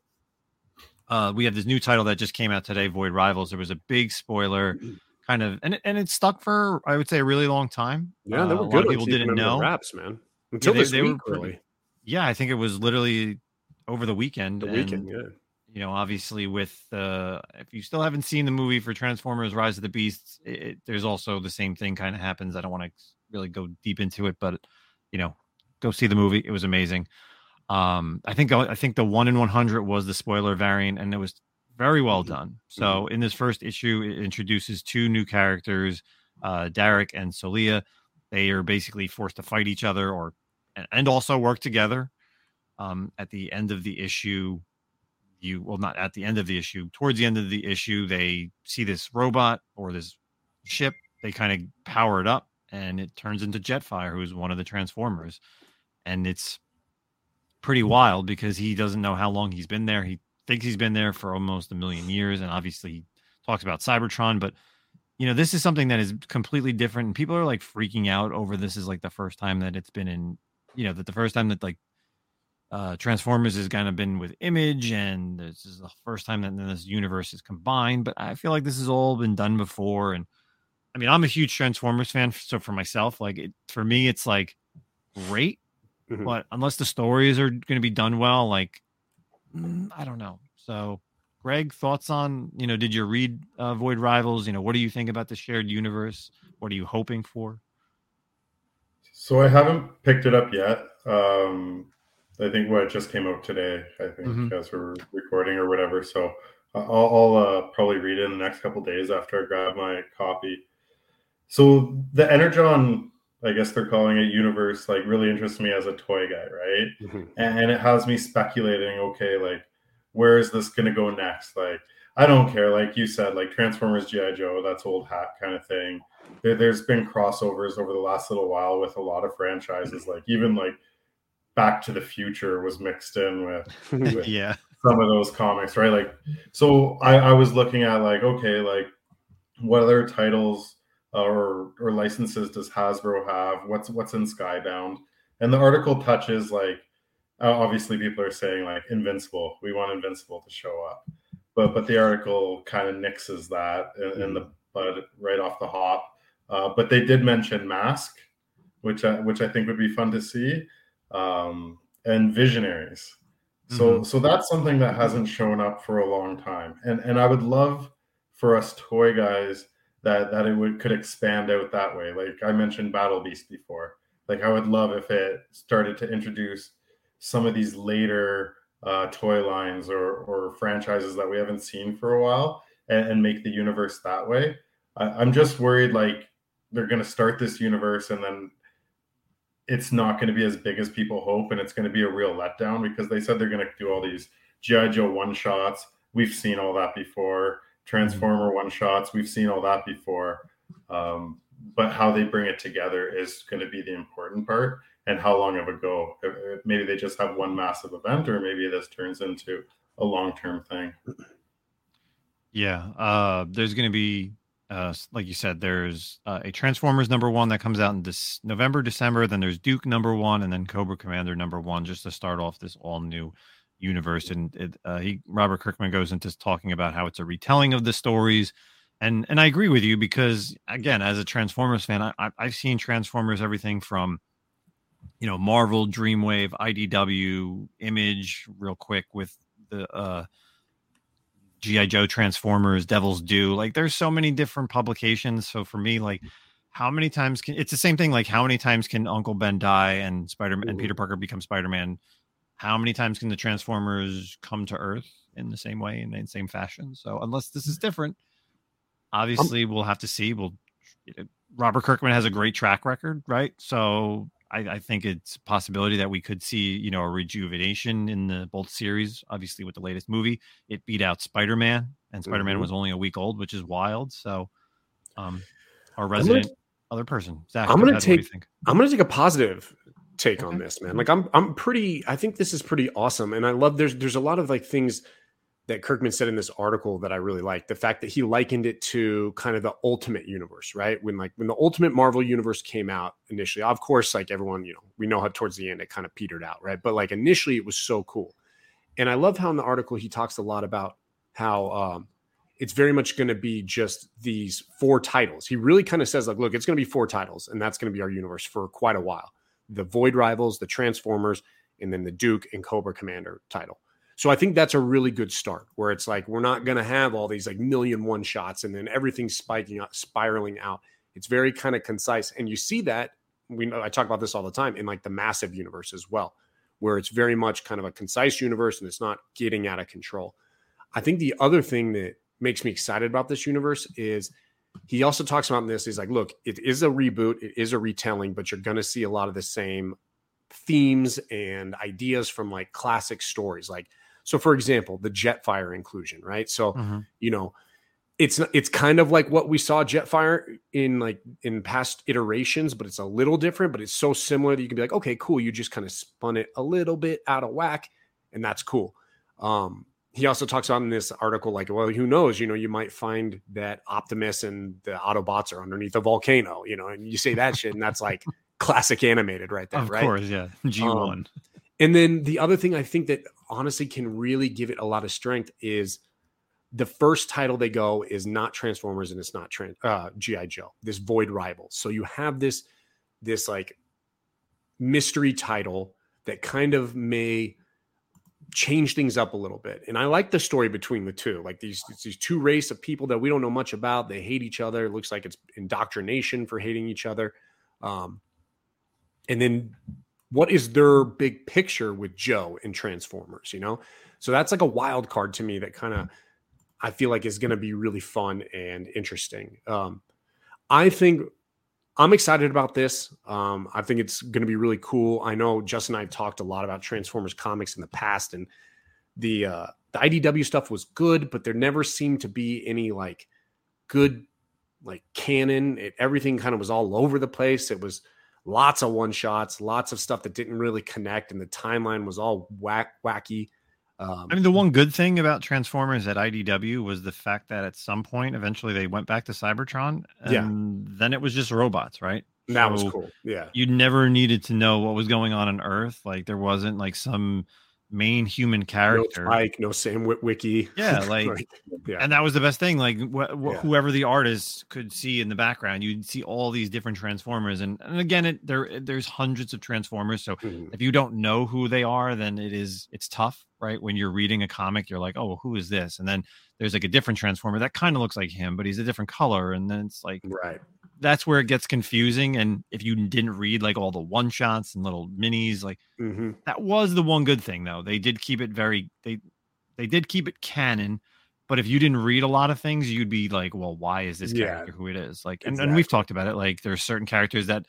Speaker 1: Uh, we have this new title that just came out today, Void Rivals. There was a big spoiler, mm-hmm. kind of, and it, and it stuck for I would say a really long time.
Speaker 3: Yeah, they were uh, good. people didn't know wraps, man. Until yeah, they, this they week, were really.
Speaker 1: Yeah, I think it was literally over the weekend.
Speaker 3: The weekend, yeah.
Speaker 1: You know, obviously, with uh, if you still haven't seen the movie for Transformers: Rise of the Beasts, it, there's also the same thing kind of happens. I don't want to really go deep into it, but you know, Go see the movie. It was amazing. Um, I think I think the one in one hundred was the spoiler variant, and it was very well mm-hmm. done. So mm-hmm. in this first issue, it introduces two new characters, uh, Derek and Solia. They are basically forced to fight each other or and also work together. Um, at the end of the issue, you well not at the end of the issue, towards the end of the issue, they see this robot or this ship. They kind of power it up, and it turns into Jetfire, who's one of the Transformers and it's pretty wild because he doesn't know how long he's been there. He thinks he's been there for almost a million years, and obviously he talks about Cybertron, but you know this is something that is completely different and people are like freaking out over this is like the first time that it's been in you know that the first time that like uh transformers has kind of been with image and this is the first time that this universe is combined but i feel like this has all been done before and i mean i'm a huge transformers fan so for myself like it for me it's like great Mm-hmm. But unless the stories are going to be done well, like mm, I don't know. So, Greg, thoughts on you know? Did you read uh, Void Rivals? You know, what do you think about the shared universe? What are you hoping for?
Speaker 4: So I haven't picked it up yet. Um, I think what just came out today. I think mm-hmm. as we're recording or whatever. So I'll, I'll uh, probably read it in the next couple days after I grab my copy. So the Energon I guess they're calling it universe, like really interests me as a toy guy, right? Mm-hmm. And, it has me speculating, okay, like where is this gonna go next? Like, I don't care, like you said, like Transformers GI Joe, that's old hat kind of thing. There, there's been crossovers over the last little while with a lot of franchises, like even like Back to the Future was mixed in with, with
Speaker 1: yeah
Speaker 4: some of those comics, right? Like, so I, I was looking at like, okay, like what other titles or or licenses does Hasbro have? What's what's in Skybound? And the article touches like obviously people are saying like Invincible. We want Invincible to show up, but but the article kind of nixes that in, in the mm-hmm. bud right off the hop. Uh, but they did mention Mask, which I, which I think would be fun to see, um, and Visionaries. So mm-hmm. so that's something that hasn't shown up for a long time, and and I would love for us toy guys that that it would could expand out that way. Like I mentioned Battle Beast before. Like I would love if it started to introduce some of these later uh, toy lines or or franchises that we haven't seen for a while and, and make the universe that way. I, I'm just worried like they're to start this universe and then it's not going to be as big as people hope and it's going to be a real letdown because they said they're going to do all these GI Joe one shots. We've seen all that before. Transformer one shots. We've seen all that before. Um, but how they bring it together is going to be the important part and how long of a go maybe they just have one massive event or maybe this turns into a long-term thing
Speaker 1: yeah uh there's going to be uh like you said there's uh, a transformers number one that comes out in this november december then there's duke number one and then cobra commander number one just to start off this all new universe and it, uh, he robert kirkman goes into talking about how it's a retelling of the stories and and i agree with you because again as a transformers fan I, i've seen transformers everything from you know marvel dreamwave idw image real quick with the uh gi joe transformers devil's Due. like there's so many different publications. So for me like how many times can it's the same thing like how many times can uncle ben die and spider and peter parker become spider-man how many times can the transformers come to earth in the same way in the same fashion so unless this is different obviously we'll have to see we'll robert kirkman has a great track record right so I, I, think it's a possibility that we could see, you know, a rejuvenation in the both series. Obviously, with the latest movie, it beat out Spider Man, and Spider Man mm-hmm. was only a week old, which is wild. So, um, our resident gonna, other person, Zach,
Speaker 3: I'm gonna take. I'm gonna take a positive take on this, man. Like, I'm I'm pretty. I think this is pretty awesome, and I love. There's there's a lot of like things that Kirkman said in this article that I really like. The fact that he likened it to kind of the ultimate universe, right? When like when the ultimate Marvel universe came out initially, of course, like everyone, you know, we know how towards the end it kind of petered out, right? But like initially it was so cool. And I love how in the article he talks a lot about how um, it's very much going to be just these four titles. He really kind of says like, look, it's going to be four titles, and that's going to be our universe for quite a while. The Void Rivals, the Transformers, and then the Duke and Cobra Commander title. So I think that's a really good start where it's like we're not going to have all these like million one shots and then everything's spiking up, spiraling out. It's very kind of concise. And you see that we know I talk about this all the time in like the massive universe as well, where it's very much kind of a concise universe and it's not getting out of control. I think the other thing that makes me excited about this universe is he also talks about this. He's like, look, it is a reboot, it is a retelling, but you're going to see a lot of the same themes and ideas from like classic stories. Like so, for example, the Jetfire inclusion, right? So, mm-hmm. you know, it's it's kind of like what we saw Jetfire in like in past iterations, but it's a little different. But it's so similar that you can be like, okay, cool. You just kind of spun it a little bit out of whack, and that's cool. Um, he also talks about in this article, like, well, who knows? You know, you might find that Optimus and the Autobots are underneath a volcano. You know, and you say that shit, and that's like classic animated right there,
Speaker 1: of
Speaker 3: right?
Speaker 1: Of course, yeah. G one. Um,
Speaker 3: and then the other thing I think that honestly can really give it a lot of strength is the first title they go is not Transformers and it's not Trans- uh, GI Joe. This Void Rival. So you have this this like mystery title that kind of may change things up a little bit. And I like the story between the two. Like these these two race of people that we don't know much about. They hate each other. It looks like it's indoctrination for hating each other. Um, and then what is their big picture with Joe in Transformers, you know? So that's like a wild card to me that kind of I feel like is going to be really fun and interesting. Um, I think I'm excited about this. Um, I think it's going to be really cool. I know Justin and I have talked a lot about Transformers comics in the past, and the uh, the IDW stuff was good, but there never seemed to be any like good like canon. It, everything kind of was all over the place. It was lots of one shots, lots of stuff that didn't really connect, and the timeline was all whack wacky.
Speaker 1: Um, I mean, the one good thing about Transformers at IDW was the fact that at some point, eventually, they went back to Cybertron, and yeah. then it was just robots, right?
Speaker 3: That so was cool. Yeah,
Speaker 1: you never needed to know what was going on on Earth. Like there wasn't like some main human character.
Speaker 3: No Spike, no Sam Witwicky.
Speaker 1: Yeah, like, like yeah. and that was the best thing. Like wh- wh- yeah. whoever the artist could see in the background, you'd see all these different transformers. And, and again, it there there's hundreds of transformers. So mm-hmm. if you don't know who they are, then it is it's tough, right? When you're reading a comic, you're like, oh, who is this? And then there's like a different transformer that kind of looks like him, but he's a different color. And then it's like,
Speaker 3: right
Speaker 1: that's where it gets confusing. And if you didn't read like all the one shots and little minis, like mm-hmm. that was the one good thing though. They did keep it very they they did keep it canon. But if you didn't read a lot of things, you'd be like, well, why is this character yeah, who it is? Like, and, exactly. and we've talked about it. Like, there's certain characters that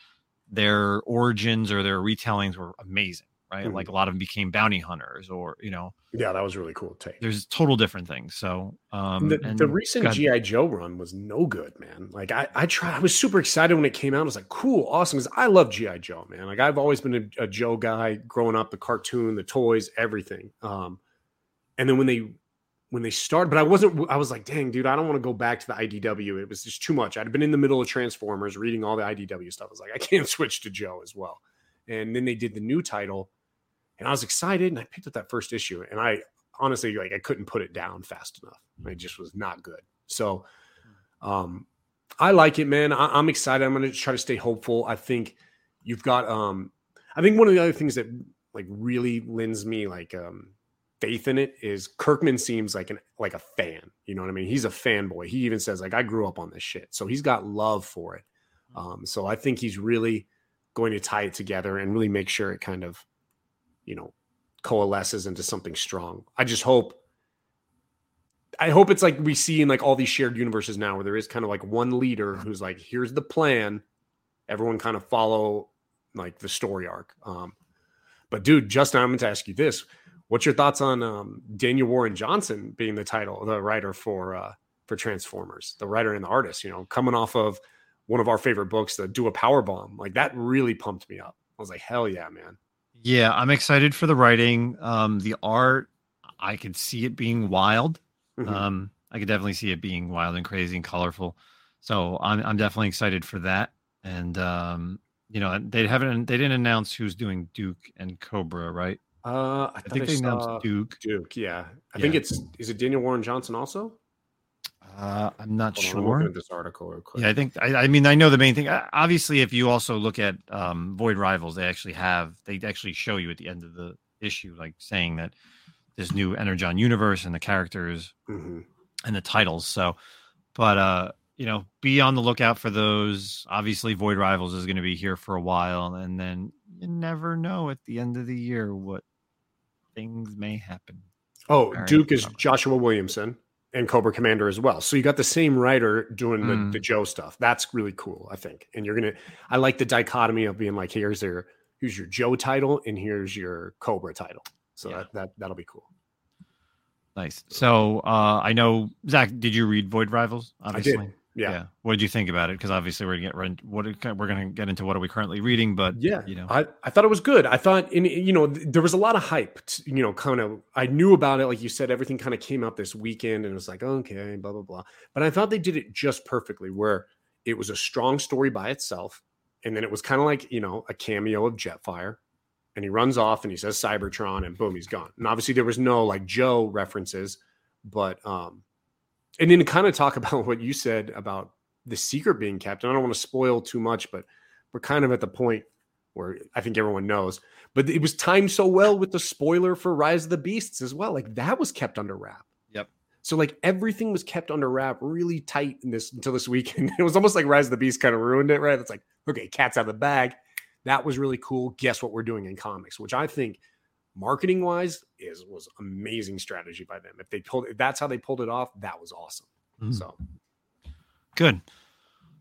Speaker 1: their origins or their retellings were amazing, right? Mm-hmm. Like a lot of them became bounty hunters, or you know,
Speaker 3: yeah, that was really cool take.
Speaker 1: There's total different things. So um,
Speaker 3: the, the recent GI Joe run was no good, man. Like I, I try, I was super excited when it came out. I was like, cool, awesome, because I love GI Joe, man. Like I've always been a, a Joe guy growing up, the cartoon, the toys, everything. Um, and then when they when they started, but I wasn't, I was like, dang, dude, I don't want to go back to the IDW. It was just too much. I'd been in the middle of Transformers reading all the IDW stuff. I was like, I can't switch to Joe as well. And then they did the new title, and I was excited, and I picked up that first issue, and I honestly like I couldn't put it down fast enough. It just was not good. So, um, I like it, man. I, am excited. I'm going to try to stay hopeful. I think you've got, um, I think one of the other things that like really lends me like um faith in it is Kirkman seems like an like a fan. You know what I mean? He's a fanboy. He even says like I grew up on this shit. So he's got love for it. Hmm. Um, so I think he's really going to tie it together and really make sure it kind of, you know, coalesces into something strong. I just hope I hope it's like we see in like all these shared universes now where there is kind of like one leader who's like, here's the plan. Everyone kind of follow like the story arc. Um, but dude, Justin, I'm going to ask you this What's your thoughts on um, Daniel Warren Johnson being the title, the writer for uh, for Transformers, the writer and the artist? You know, coming off of one of our favorite books, the Do a Power Bomb, like that really pumped me up. I was like, hell yeah, man.
Speaker 1: Yeah, I'm excited for the writing. Um, the art, I could see it being wild. Mm-hmm. Um, I could definitely see it being wild and crazy and colorful. So I'm I'm definitely excited for that. And um, you know, they haven't they didn't announce who's doing Duke and Cobra, right?
Speaker 3: Uh, I, I think they announced Duke. Duke, yeah. I yeah. think it's is it Daniel Warren Johnson also?
Speaker 1: Uh, I'm not Hold sure.
Speaker 3: On, this article.
Speaker 1: Yeah, I think. I, I, mean, I know the main thing. Obviously, if you also look at um, Void Rivals, they actually have they actually show you at the end of the issue, like saying that this new Energon universe and the characters mm-hmm. and the titles. So, but uh, you know, be on the lookout for those. Obviously, Void Rivals is going to be here for a while, and then you never know at the end of the year what things may happen.
Speaker 3: Oh, Duke is Joshua Williamson and Cobra Commander as well. So you got the same writer doing mm. the, the, Joe stuff. That's really cool, I think. And you're gonna I like the dichotomy of being like, here's your here's your Joe title and here's your Cobra title. So yeah. that, that that'll be cool.
Speaker 1: Nice. So uh I know Zach, did you read Void Rivals?
Speaker 3: Obviously. I did. Yeah. yeah.
Speaker 1: What did you think about it? Because obviously we're gonna get what we're gonna get into what are we currently reading, but
Speaker 3: yeah,
Speaker 1: you know,
Speaker 3: I, I thought it was good. I thought in you know there was a lot of hype. You know, kind of I knew about it, like you said, everything kind of came out this weekend, and it was like okay, blah blah blah. But I thought they did it just perfectly, where it was a strong story by itself, and then it was kind of like you know a cameo of Jetfire, and he runs off and he says Cybertron, and boom, he's gone. And obviously there was no like Joe references, but um and then to kind of talk about what you said about the secret being kept, and I don't want to spoil too much, but we're kind of at the point where I think everyone knows. But it was timed so well with the spoiler for Rise of the Beasts as well. Like that was kept under wrap.
Speaker 1: Yep.
Speaker 3: So like everything was kept under wrap really tight in this until this weekend. It was almost like Rise of the Beast kind of ruined it, right? It's like, okay, cat's out of the bag. That was really cool. Guess what we're doing in comics, which I think marketing wise is was amazing strategy by them. If they pulled if that's how they pulled it off, that was awesome. Mm-hmm. So
Speaker 1: good.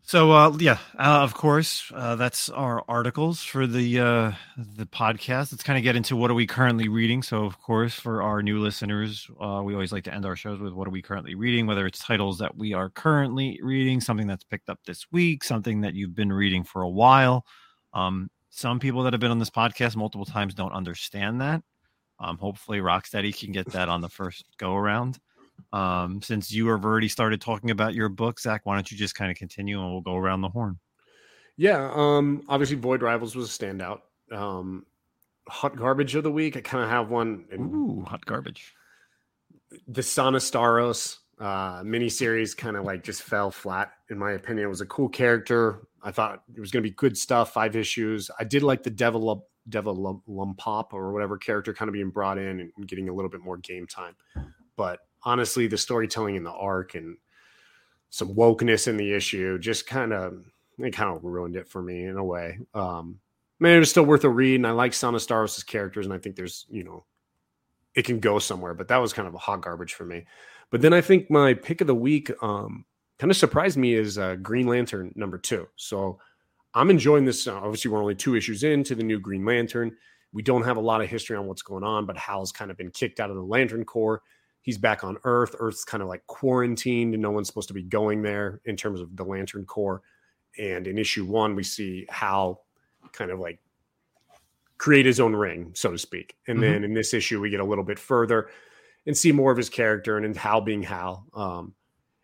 Speaker 1: So uh, yeah, uh, of course, uh, that's our articles for the uh, the podcast. Let's kind of get into what are we currently reading. So of course, for our new listeners, uh, we always like to end our shows with what are we currently reading, whether it's titles that we are currently reading, something that's picked up this week, something that you've been reading for a while. Um, some people that have been on this podcast multiple times don't understand that. Um, hopefully, Rocksteady can get that on the first go around. Um, since you have already started talking about your book, Zach, why don't you just kind of continue and we'll go around the horn?
Speaker 3: Yeah, um, obviously, Void Rivals was a standout. Um, hot garbage of the week. I kind of have one.
Speaker 1: Ooh, hot garbage.
Speaker 3: The Sana Starros uh, miniseries kind of like just fell flat, in my opinion. It was a cool character. I thought it was going to be good stuff. Five issues. I did like the Devil Devil Lumpop or whatever character kind of being brought in and getting a little bit more game time. But honestly, the storytelling in the arc and some wokeness in the issue just kind of it kind of ruined it for me in a way. Um, man, it was still worth a read, and I like Sana Starros' characters, and I think there's you know it can go somewhere. But that was kind of a hot garbage for me. But then I think my pick of the week um, kind of surprised me is uh, Green Lantern number two. So I'm enjoying this. Uh, obviously, we're only two issues into the new Green Lantern. We don't have a lot of history on what's going on, but Hal's kind of been kicked out of the Lantern Corps. He's back on Earth. Earth's kind of like quarantined, and no one's supposed to be going there in terms of the Lantern Corps. And in issue one, we see Hal kind of like create his own ring, so to speak. And mm-hmm. then in this issue, we get a little bit further and see more of his character and and Hal being Hal. Um,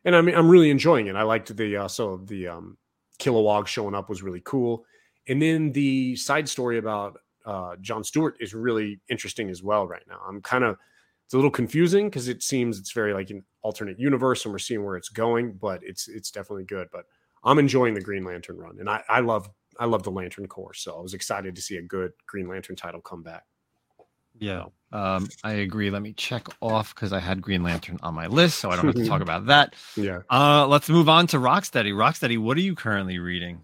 Speaker 3: and I mean, I'm really enjoying it. I liked the uh, so the um, Kilowog showing up was really cool, and then the side story about uh, John Stewart is really interesting as well. Right now, I'm kind of it's a little confusing because it seems it's very like an alternate universe, and we're seeing where it's going, but it's it's definitely good. But I'm enjoying the Green Lantern run, and I, I love I love the Lantern Corps, so I was excited to see a good Green Lantern title come back.
Speaker 1: Yeah, um, I agree. Let me check off because I had Green Lantern on my list, so I don't have to talk about that.
Speaker 3: Yeah.
Speaker 1: Uh, let's move on to Rocksteady. Rocksteady, what are you currently reading?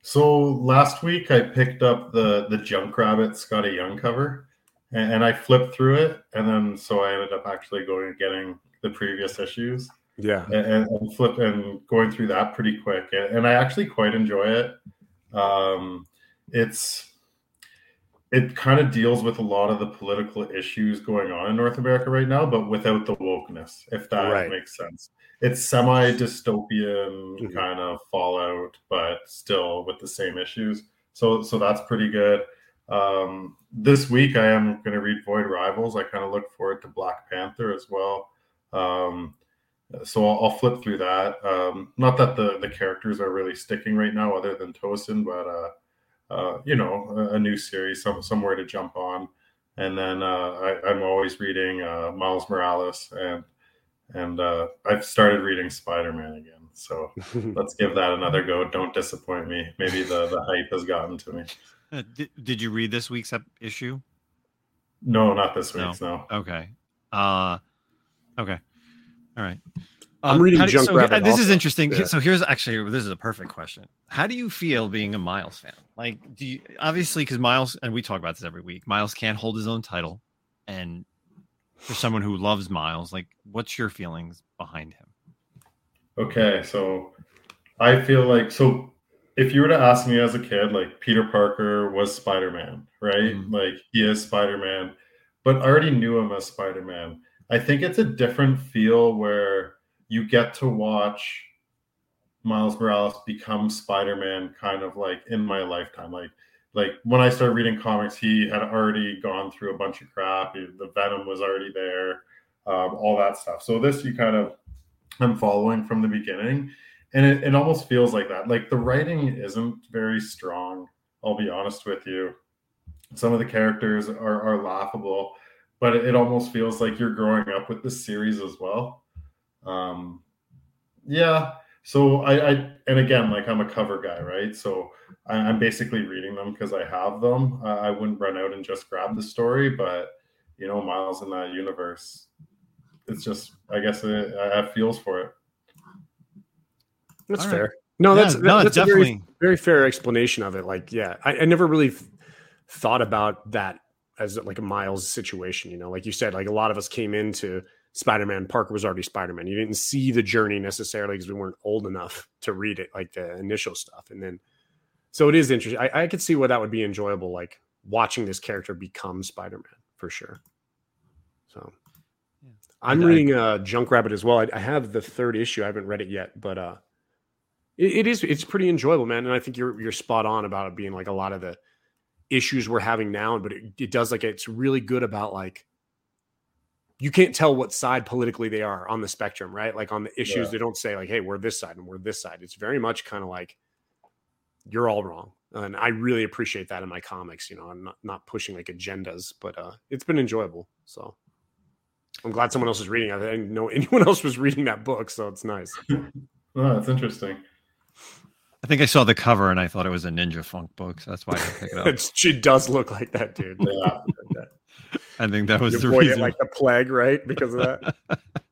Speaker 4: So last week I picked up the the Junk Rabbit Skottie Young cover, and, and I flipped through it, and then so I ended up actually going and getting the previous issues.
Speaker 3: Yeah,
Speaker 4: and, and flip and going through that pretty quick, and, and I actually quite enjoy it. Um, it's it kind of deals with a lot of the political issues going on in North America right now, but without the wokeness, if that right. makes sense. It's semi dystopian mm-hmm. kind of fallout, but still with the same issues. So, so that's pretty good. Um, this week, I am going to read Void Rivals. I kind of look forward to Black Panther as well. Um, so I'll, I'll, flip through that. Um, not that the the characters are really sticking right now, other than Tosin, but uh, uh, you know, a, a, new series, some, somewhere to jump on. And then uh, I, am always reading uh, Miles Morales, and and uh, I've started reading Spider Man again. So let's give that another go. Don't disappoint me. Maybe the the hype has gotten to me.
Speaker 1: Uh, did, did you read this week's issue?
Speaker 4: No, not this week's. No.
Speaker 1: no. Okay. Uh, okay. All right.
Speaker 3: I'm um, reading Junk
Speaker 1: so,
Speaker 3: Rabbit.
Speaker 1: This also. is interesting. Yeah. So here's actually this is a perfect question. How do you feel being a Miles fan? Like, do you obviously because Miles and we talk about this every week. Miles can't hold his own title, and for someone who loves Miles, like, what's your feelings behind him?
Speaker 4: Okay, so I feel like so. If you were to ask me as a kid, like Peter Parker was Spider Man, right? Mm-hmm. Like he is Spider Man, but I already knew him as Spider Man. I think it's a different feel where you get to watch Miles Morales become Spider-Man kind of like in my lifetime. Like like when I started reading comics, he had already gone through a bunch of crap. The Venom was already there, um, all that stuff. So this you kind of I'm following from the beginning, and it, it almost feels like that. Like the writing isn't very strong. I'll be honest with you. Some of the characters are, are laughable, but it, it almost feels like you're growing up with this series as well. Um, yeah. So I, I, and again, like I'm a cover guy, right? So I, am basically reading them because I have them. Uh, I wouldn't run out and just grab the story, but you know, Miles in that universe, it's just, I guess it, I have feels for it.
Speaker 3: That's All fair. Right. No, that's yeah, no, that's a very, very fair explanation of it. Like, yeah, I, I never really thought about that as like a Miles situation. You know, like you said, like a lot of us came into Spider-Man, Parker was already Spider-Man. You didn't see the journey necessarily because we weren't old enough to read it, like the initial stuff. And then, so it is interesting. I, I could see where that would be enjoyable, like watching this character become Spider-Man for sure. So, yeah. I'm reading uh, Junk Rabbit as well. I, I, have the third issue. I haven't read it yet, but uh, it, it is it's pretty enjoyable, man. And I think you're you're spot on about it being like a lot of the issues we're having now, but it, it does like it's really good about like you can't tell what side politically they are on the spectrum, right? Like on the issues, yeah. they don't say like, "Hey, we're this side and we're this side." It's very much kind of like you're all wrong, and I really appreciate that in my comics. You know, I'm not not pushing like agendas, but uh, it's been enjoyable. So I'm glad someone else is reading. I didn't know anyone else was reading that book, so it's nice.
Speaker 4: oh, that's interesting.
Speaker 1: I think I saw the cover and I thought it was a Ninja Funk book, so that's why I picked it up.
Speaker 3: it does look like that, dude.
Speaker 4: Yeah.
Speaker 1: I think that was you the reason.
Speaker 3: It like the plague, right? Because of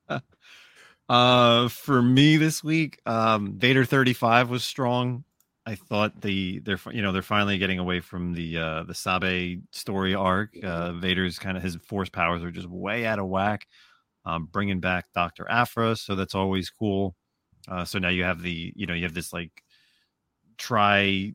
Speaker 1: that. uh, for me this week, um, Vader 35 was strong. I thought the they're you know they're finally getting away from the uh, the Sabe story arc. Uh, Vader's kind of his force powers are just way out of whack. Um, bringing back Doctor Aphra, so that's always cool. Uh, so now you have the you know you have this like try,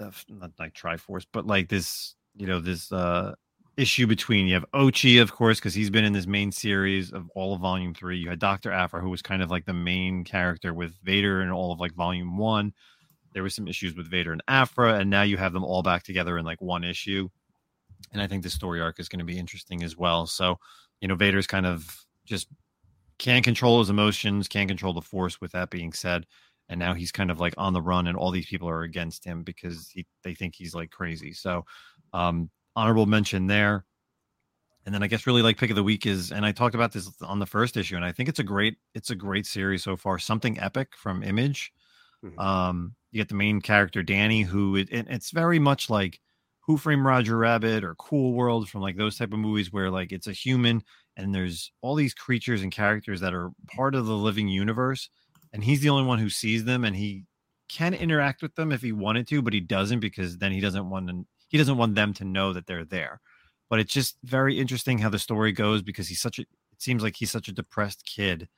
Speaker 1: uh, not like Triforce, but like this you know this uh issue between you have Ochi, of course, because he's been in this main series of all of Volume Three. You had Doctor Aphra, who was kind of like the main character with Vader in all of like Volume One. There was some issues with Vader and Aphra, and now you have them all back together in like one issue. And I think the story arc is going to be interesting as well. So, you know, Vader's kind of just can't control his emotions, can't control the Force. With that being said, and now he's kind of like on the run, and all these people are against him because he, they think he's like crazy. So, um, honorable mention there. And then I guess really like pick of the week is, and I talked about this on the first issue, and I think it's a great, it's a great series so far. Something epic from Image. Mm-hmm. Um, you get the main character Danny, who it, it, it's very much like Who Framed Roger Rabbit or Cool World from like those type of movies where like it's a human and there's all these creatures and characters that are part of the living universe, and he's the only one who sees them, and he can interact with them if he wanted to, but he doesn't because then he doesn't want to he doesn't want them to know that they're there. But it's just very interesting how the story goes because he's such a it seems like he's such a depressed kid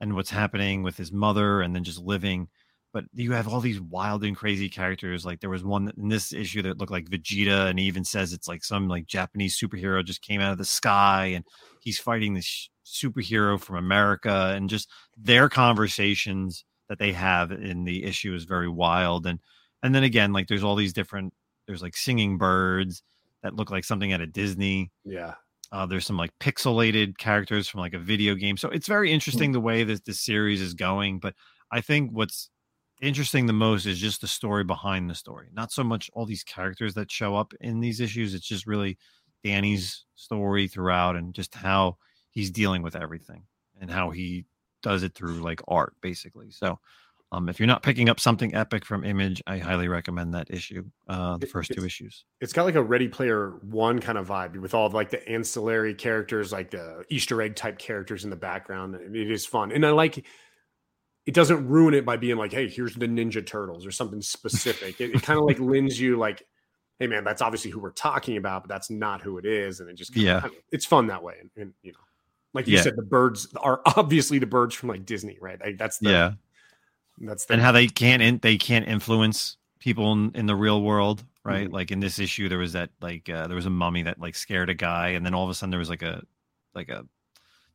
Speaker 1: and what's happening with his mother and then just living. But you have all these wild and crazy characters. Like there was one in this issue that looked like Vegeta, and he even says it's like some like Japanese superhero just came out of the sky, and he's fighting this superhero from America, and just their conversations that they have in the issue is very wild. And and then again, like there's all these different there's like singing birds that look like something out of Disney.
Speaker 3: Yeah.
Speaker 1: Uh, there's some like pixelated characters from like a video game. So it's very interesting the way that this series is going. But I think what's interesting the most is just the story behind the story, not so much all these characters that show up in these issues. It's just really Danny's story throughout and just how he's dealing with everything and how he does it through like art, basically. So um, if you're not picking up something epic from Image, I highly recommend that issue. Uh, the first two issues.
Speaker 3: It's got like a Ready Player One kind of vibe with all of like the ancillary characters, like the Easter egg type characters in the background. It is fun, and I like. It doesn't ruin it by being like, "Hey, here's the Ninja Turtles" or something specific. it, it kind of like lends you like, "Hey, man, that's obviously who we're talking about, but that's not who it is," and it just
Speaker 1: yeah,
Speaker 3: of, it's fun that way. And, and you know, like you yeah. said, the birds are obviously the birds from like Disney, right? Like that's the,
Speaker 1: yeah
Speaker 3: that's
Speaker 1: the- and how they can't in, they can't influence people in, in the real world, right? Mm-hmm. Like in this issue, there was that like uh, there was a mummy that like scared a guy, and then all of a sudden there was like a like a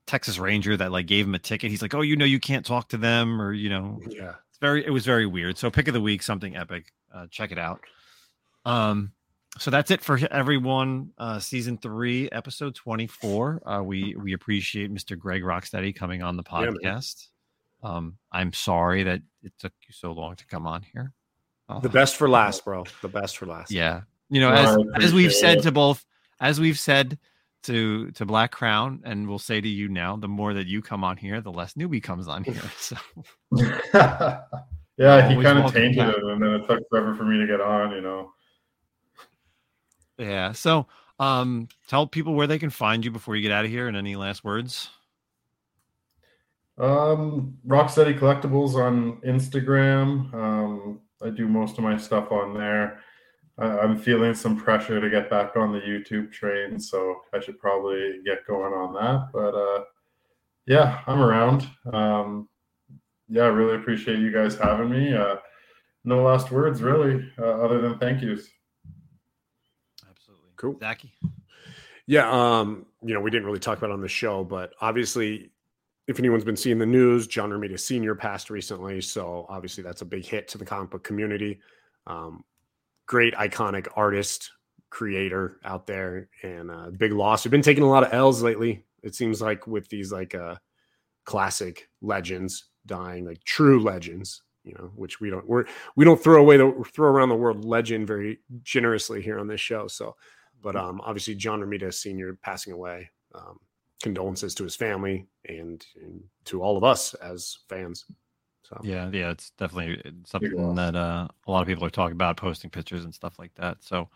Speaker 1: Texas Ranger that like gave him a ticket. He's like, "Oh, you know, you can't talk to them," or you know,
Speaker 3: yeah,
Speaker 1: it's very it was very weird. So pick of the week, something epic. Uh, check it out. Um, so that's it for everyone. Uh, season three, episode twenty four. Uh, we we appreciate Mr. Greg Rocksteady coming on the podcast. Yeah, um, I'm sorry that it took you so long to come on here.
Speaker 3: Oh, the best for last, bro. The best for last.
Speaker 1: Yeah. You know, as as we've said to both, as we've said to to Black Crown, and we'll say to you now, the more that you come on here, the less newbie comes on here. So
Speaker 4: yeah, he kind of tainted it, and then it took forever for me to get on. You know.
Speaker 1: Yeah. So, um, tell people where they can find you before you get out of here, and any last words.
Speaker 4: Um, Rocksteady Collectibles on Instagram. Um, I do most of my stuff on there. I, am feeling some pressure to get back on the YouTube train, so I should probably get going on that. But uh, yeah, I'm around. Um, yeah, I really appreciate you guys having me. Uh, no last words, really, uh, other than thank yous.
Speaker 1: Absolutely.
Speaker 3: Cool.
Speaker 1: Zachy.
Speaker 3: Yeah, um, you know, we didn't really talk about on the show, but obviously if anyone's been seeing the news, John Romita Sr. passed recently. So obviously that's a big hit to the comic book community. Um, great, iconic artist, creator out there, and uh, big loss. We've been taking a lot of L's lately. It seems like with these like uh, classic legends dying, like true legends, you know, which we don't we're we don't throw away the throw around the word legend very generously here on this show. So, but mm-hmm. um, obviously John Romita Sr. passing away. Um, condolences to his family and, and to all of us as fans. So
Speaker 1: yeah, yeah, it's definitely uh, something that uh, a lot of people are talking about, posting pictures and stuff like that. So,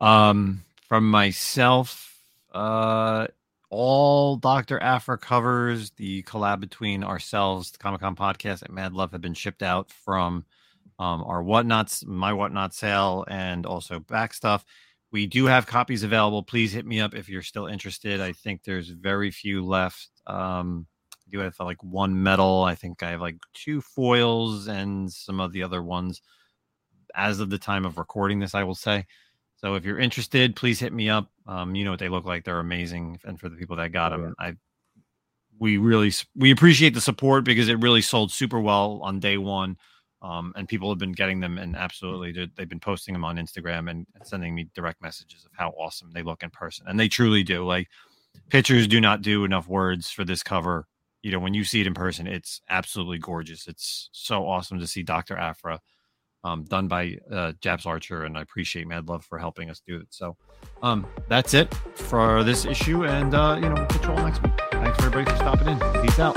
Speaker 1: um, from myself, uh, all Doctor Aphra covers, the collab between ourselves, the Comic Con podcast, and Mad Love have been shipped out from um, our whatnots, my whatnot sale, and also back stuff. We do have copies available. Please hit me up if you're still interested. I think there's very few left. Um, I do have like one metal. I think I have like two foils and some of the other ones as of the time of recording this, I will say. So if you're interested, please hit me up. Um, you know what they look like; they're amazing. And for the people that got them, I we really we appreciate the support because it really sold super well on day one. Um, and people have been getting them and absolutely they've been posting them on Instagram and sending me direct messages of how awesome they look in person. And they truly do. Like pictures do not do enough words for this cover. You know, when you see it in person, it's absolutely gorgeous. It's so awesome to see Dr. Aphra um, done by uh, Japs Archer, and I appreciate Mad Love for helping us do it. So um, that's it for this issue, and uh, you know, we'll catch you all next week. Thanks everybody for stopping in. Peace out.